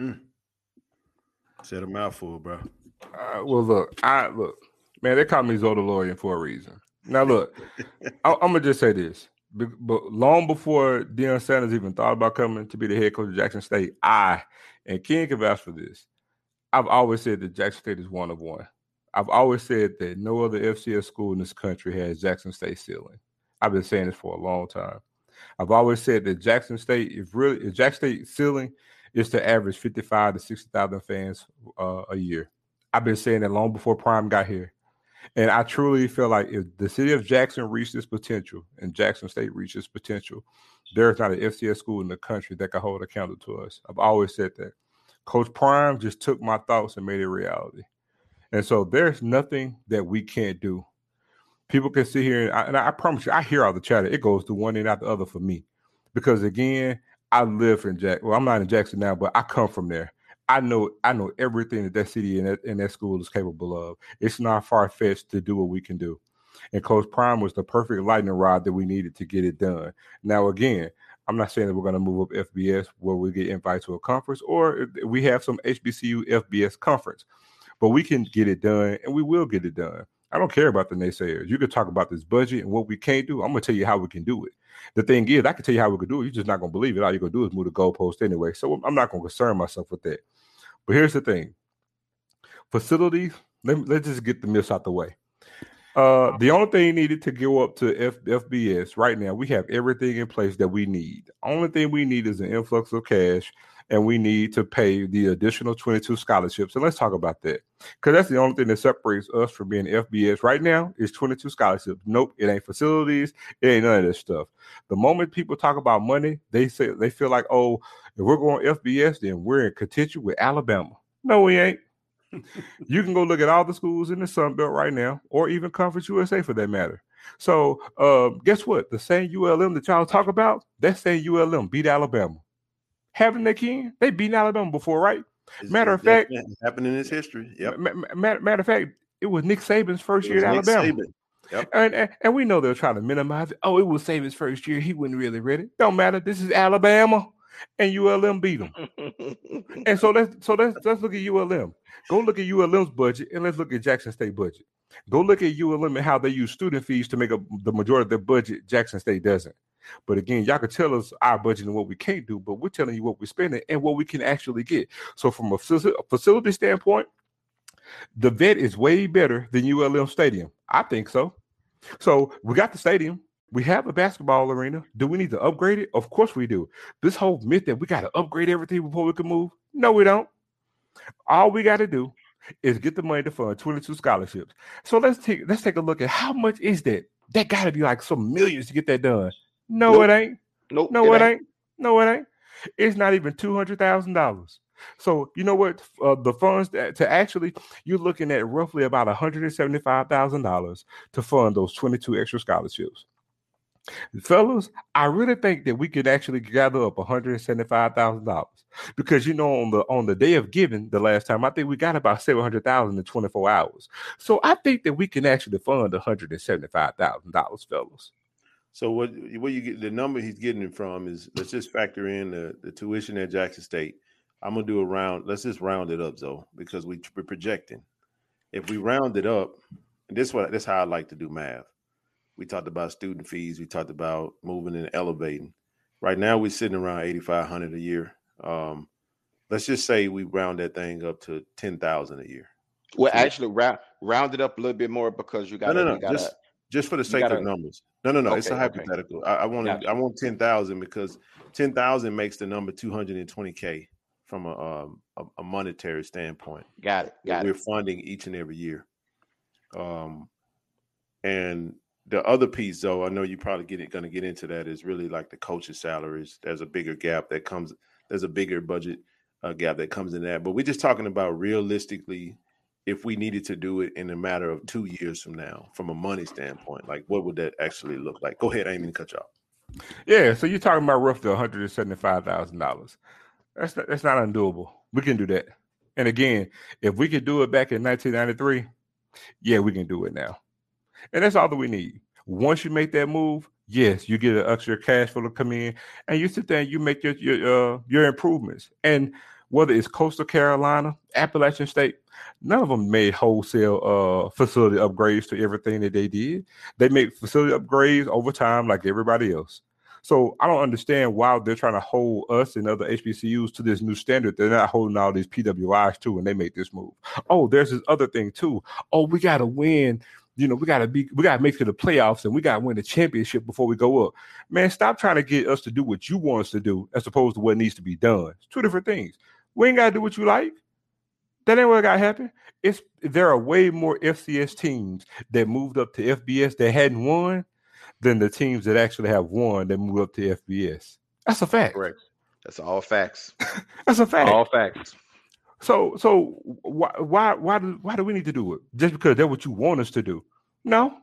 Mm. Said a mouthful, bro. Uh, well, look, I look, man. They call me Zodalorian for a reason. Now, look, I, am gonna just say this. But long before Deion Sanders even thought about coming to be the head coach of Jackson State, I and King can vouch for this. I've always said that Jackson State is one of one. I've always said that no other FCS school in this country has Jackson State ceiling. I've been saying this for a long time. I've always said that Jackson State, if really, if Jackson State ceiling is to average 55 to 60,000 fans uh, a year. I've been saying that long before Prime got here. And I truly feel like if the city of Jackson reached its potential and Jackson State reached its potential, there's not an FCS school in the country that can hold a candle to us. I've always said that. Coach Prime just took my thoughts and made it reality. And so there's nothing that we can't do. People can sit here, and I, and I promise you, I hear all the chatter. It goes to one end after the other for me. Because again, I live in Jack. Well, I'm not in Jackson now, but I come from there. I know I know everything that that city and that, and that school is capable of. It's not far fetched to do what we can do. And Coach Prime was the perfect lightning rod that we needed to get it done. Now, again, I'm not saying that we're going to move up FBS where we get invited to a conference or we have some HBCU FBS conference, but we can get it done and we will get it done. I don't care about the naysayers. You can talk about this budget and what we can't do. I'm going to tell you how we can do it. The thing is, I can tell you how we could do it. You're just not going to believe it. All you're going to do is move the goalpost anyway. So I'm not going to concern myself with that. But here's the thing facilities, let, let's just get the myths out the way. Uh, the only thing needed to go up to F- FBS right now, we have everything in place that we need. Only thing we need is an influx of cash, and we need to pay the additional 22 scholarships. And let's talk about that because that's the only thing that separates us from being FBS right now is 22 scholarships. Nope, it ain't facilities, it ain't none of this stuff. The moment people talk about money, they say they feel like, oh, if we're going FBS, then we're in contention with Alabama. No, we ain't. you can go look at all the schools in the Sun Belt right now, or even Conference USA for that matter. So, uh, guess what? The same ULM that y'all talk about, that same ULM beat Alabama. Haven't they, Ken? They beat Alabama before, right? It's, matter of fact, happened in its history. Yep. Matter, matter, of fact, it was Nick Saban's first year at Alabama. Yep. And, and, and we know they're trying to minimize it. Oh, it was Saban's first year. He wasn't really ready. Don't matter. This is Alabama, and ULM beat them. and so let's so let's let's look at ULM. Go look at ULM's budget, and let's look at Jackson State budget. Go look at ULM and how they use student fees to make up the majority of their budget. Jackson State doesn't. But again, y'all can tell us our budget and what we can't do, but we're telling you what we're spending and what we can actually get. So from a facility standpoint, the vet is way better than ULM Stadium. I think so. So we got the stadium. We have a basketball arena. Do we need to upgrade it? Of course we do. This whole myth that we got to upgrade everything before we can move. No, we don't. All we got to do is get the money to fund 22 scholarships. So let's take let's take a look at how much is that? That got to be like some millions to get that done. No, nope. it ain't. Nope. No, it, it ain't. ain't. No, it ain't. It's not even two hundred thousand dollars. So you know what? Uh, the funds that, to actually you're looking at roughly about one hundred and seventy five thousand dollars to fund those twenty two extra scholarships. Fellas, I really think that we could actually gather up one hundred and seventy five thousand dollars because you know on the on the day of giving the last time I think we got about seven hundred thousand in twenty four hours. So I think that we can actually fund one hundred and seventy five thousand dollars, fellas. So what what you get the number he's getting it from is let's just factor in the, the tuition at Jackson State. I'm gonna do a round. Let's just round it up, though, because we, we're projecting. If we round it up, and this what this how I like to do math. We talked about student fees. We talked about moving and elevating. Right now, we're sitting around eighty five hundred a year. Um, let's just say we round that thing up to ten thousand a year. Well, actually, round round it up a little bit more because you got no, no, no. Just, just for the sake gotta, of numbers. No, no, no. Okay, it's a hypothetical. Okay. I, I, want gotcha. I want ten thousand because ten thousand makes the number two hundred and twenty k from a, um, a, monetary standpoint. Got it. Got We're it. funding each and every year. Um, and the other piece, though, I know you probably get going to get into that is really like the coaches' salaries. There's a bigger gap that comes. There's a bigger budget uh, gap that comes in that. But we're just talking about realistically if we needed to do it in a matter of two years from now, from a money standpoint, like what would that actually look like? Go ahead, I ain't mean to cut you off. Yeah, so you're talking about roughly one hundred and seventy-five thousand dollars. That's not, that's not undoable. We can do that. And again, if we could do it back in 1993, yeah, we can do it now. And that's all that we need. Once you make that move, yes, you get an extra cash flow to come in, and you sit there and you make your your uh, your improvements. And whether it's Coastal Carolina, Appalachian State, none of them made wholesale uh, facility upgrades to everything that they did. They made facility upgrades over time, like everybody else. So I don't understand why they're trying to hold us and other HBCUs to this new standard. They're not holding all these PWIs too when they make this move. Oh, there's this other thing too. Oh, we got to win. You know, we got to be, we got to make it to the playoffs and we got to win the championship before we go up. Man, stop trying to get us to do what you want us to do as opposed to what needs to be done. It's two different things. We ain't got to do what you like. That ain't what got happen. It's there are way more FCS teams that moved up to FBS that hadn't won than the teams that actually have won that moved up to FBS. That's a fact. Correct. That's all facts. That's a fact. All facts. So so why why why do why do we need to do it? Just because that's what you want us to do? No,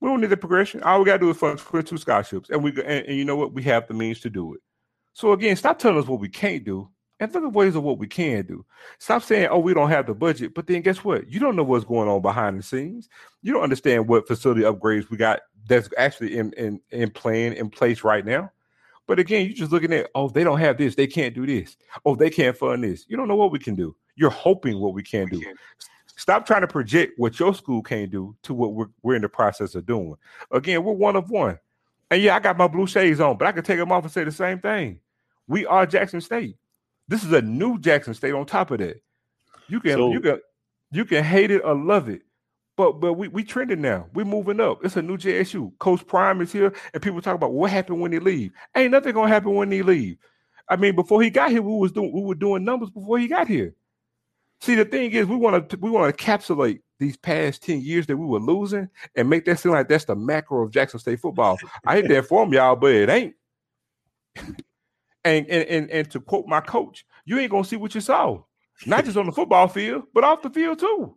we don't need the progression. All we gotta do is fund for two scholarships, and we and, and you know what? We have the means to do it. So again, stop telling us what we can't do and look at ways of what we can do. Stop saying, oh, we don't have the budget. But then guess what? You don't know what's going on behind the scenes. You don't understand what facility upgrades we got that's actually in in, in plan in place right now. But again, you're just looking at, oh, they don't have this, they can't do this. Oh, they can't fund this. You don't know what we can do. You're hoping what we can do. Stop trying to project what your school can do to what we're, we're in the process of doing. Again, we're one of one. And yeah, I got my blue shades on, but I can take them off and say the same thing. We are Jackson State. This is a new Jackson State on top of that. You can so, you can you can hate it or love it. But but we we trending now. We moving up. It's a new JSU. Coach Prime is here, and people talk about what happened when he leave. Ain't nothing gonna happen when he leave. I mean, before he got here, we was doing we were doing numbers before he got here. See, the thing is, we want to we want to encapsulate these past 10 years that we were losing and make that seem like that's the macro of Jackson State football. I hate that for y'all, but it ain't. and, and and and to quote my coach, you ain't gonna see what you saw, not just on the football field, but off the field too.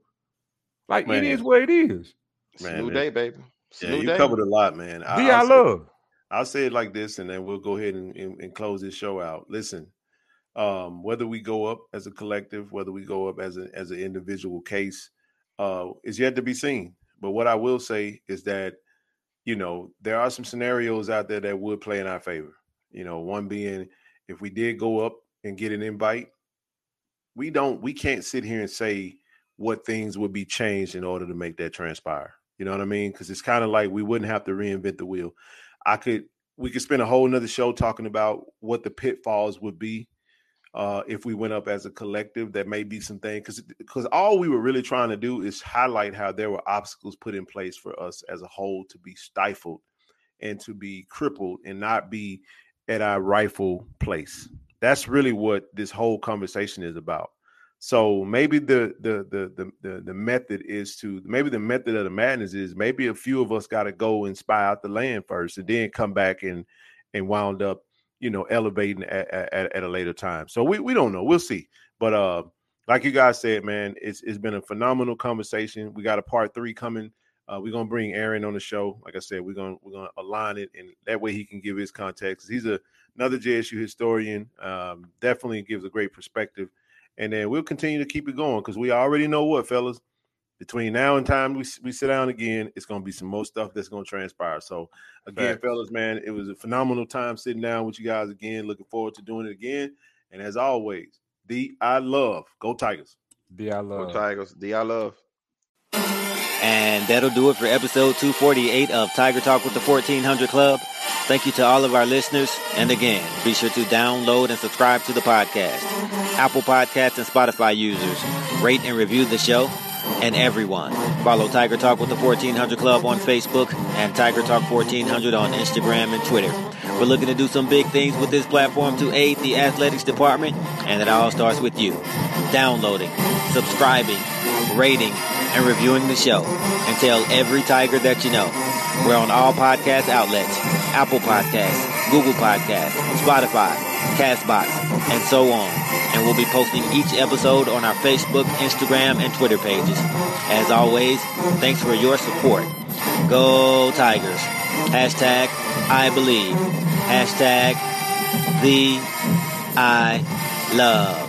Like man. it is what it is. Man, new day, baby. yeah, you day. covered a lot, man. I, I love. I'll say it like this, and then we'll go ahead and, and, and close this show out. Listen, um, whether we go up as a collective, whether we go up as a as an individual case, uh, is yet to be seen. But what I will say is that, you know, there are some scenarios out there that would play in our favor. You know, one being if we did go up and get an invite, we don't we can't sit here and say what things would be changed in order to make that transpire. You know what I mean? Because it's kind of like we wouldn't have to reinvent the wheel. I could we could spend a whole nother show talking about what the pitfalls would be uh, if we went up as a collective. That may be some things because because all we were really trying to do is highlight how there were obstacles put in place for us as a whole to be stifled and to be crippled and not be at our rightful place. That's really what this whole conversation is about. So maybe the the the the the, the method is to maybe the method of the madness is maybe a few of us got to go and spy out the land first, and then come back and and wound up, you know, elevating at, at, at a later time. So we we don't know. We'll see. But uh, like you guys said, man, it's it's been a phenomenal conversation. We got a part three coming. Uh, we're gonna bring Aaron on the show. Like I said, we're gonna we're gonna align it, and that way he can give his context. He's a another JSU historian. Um, definitely gives a great perspective and then we'll continue to keep it going because we already know what, fellas. Between now and time we, we sit down again, it's gonna be some more stuff that's gonna transpire. So again, Fact. fellas, man, it was a phenomenal time sitting down with you guys again. Looking forward to doing it again. And as always, the I love. Go Tigers. The I love. Go Tigers. The I love. And that'll do it for episode 248 of Tiger Talk with the 1400 Club. Thank you to all of our listeners. And again, be sure to download and subscribe to the podcast. Apple Podcasts and Spotify users, rate and review the show. And everyone, follow Tiger Talk with the 1400 Club on Facebook and Tiger Talk 1400 on Instagram and Twitter. We're looking to do some big things with this platform to aid the athletics department, and it all starts with you. Downloading, subscribing, rating, and reviewing the show. And tell every Tiger that you know. We're on all podcast outlets Apple Podcasts, Google Podcasts, Spotify, Castbox, and so on. And we'll be posting each episode on our Facebook, Instagram, and Twitter pages. As always, thanks for your support. Go Tigers. Hashtag I believe. Hashtag the I love.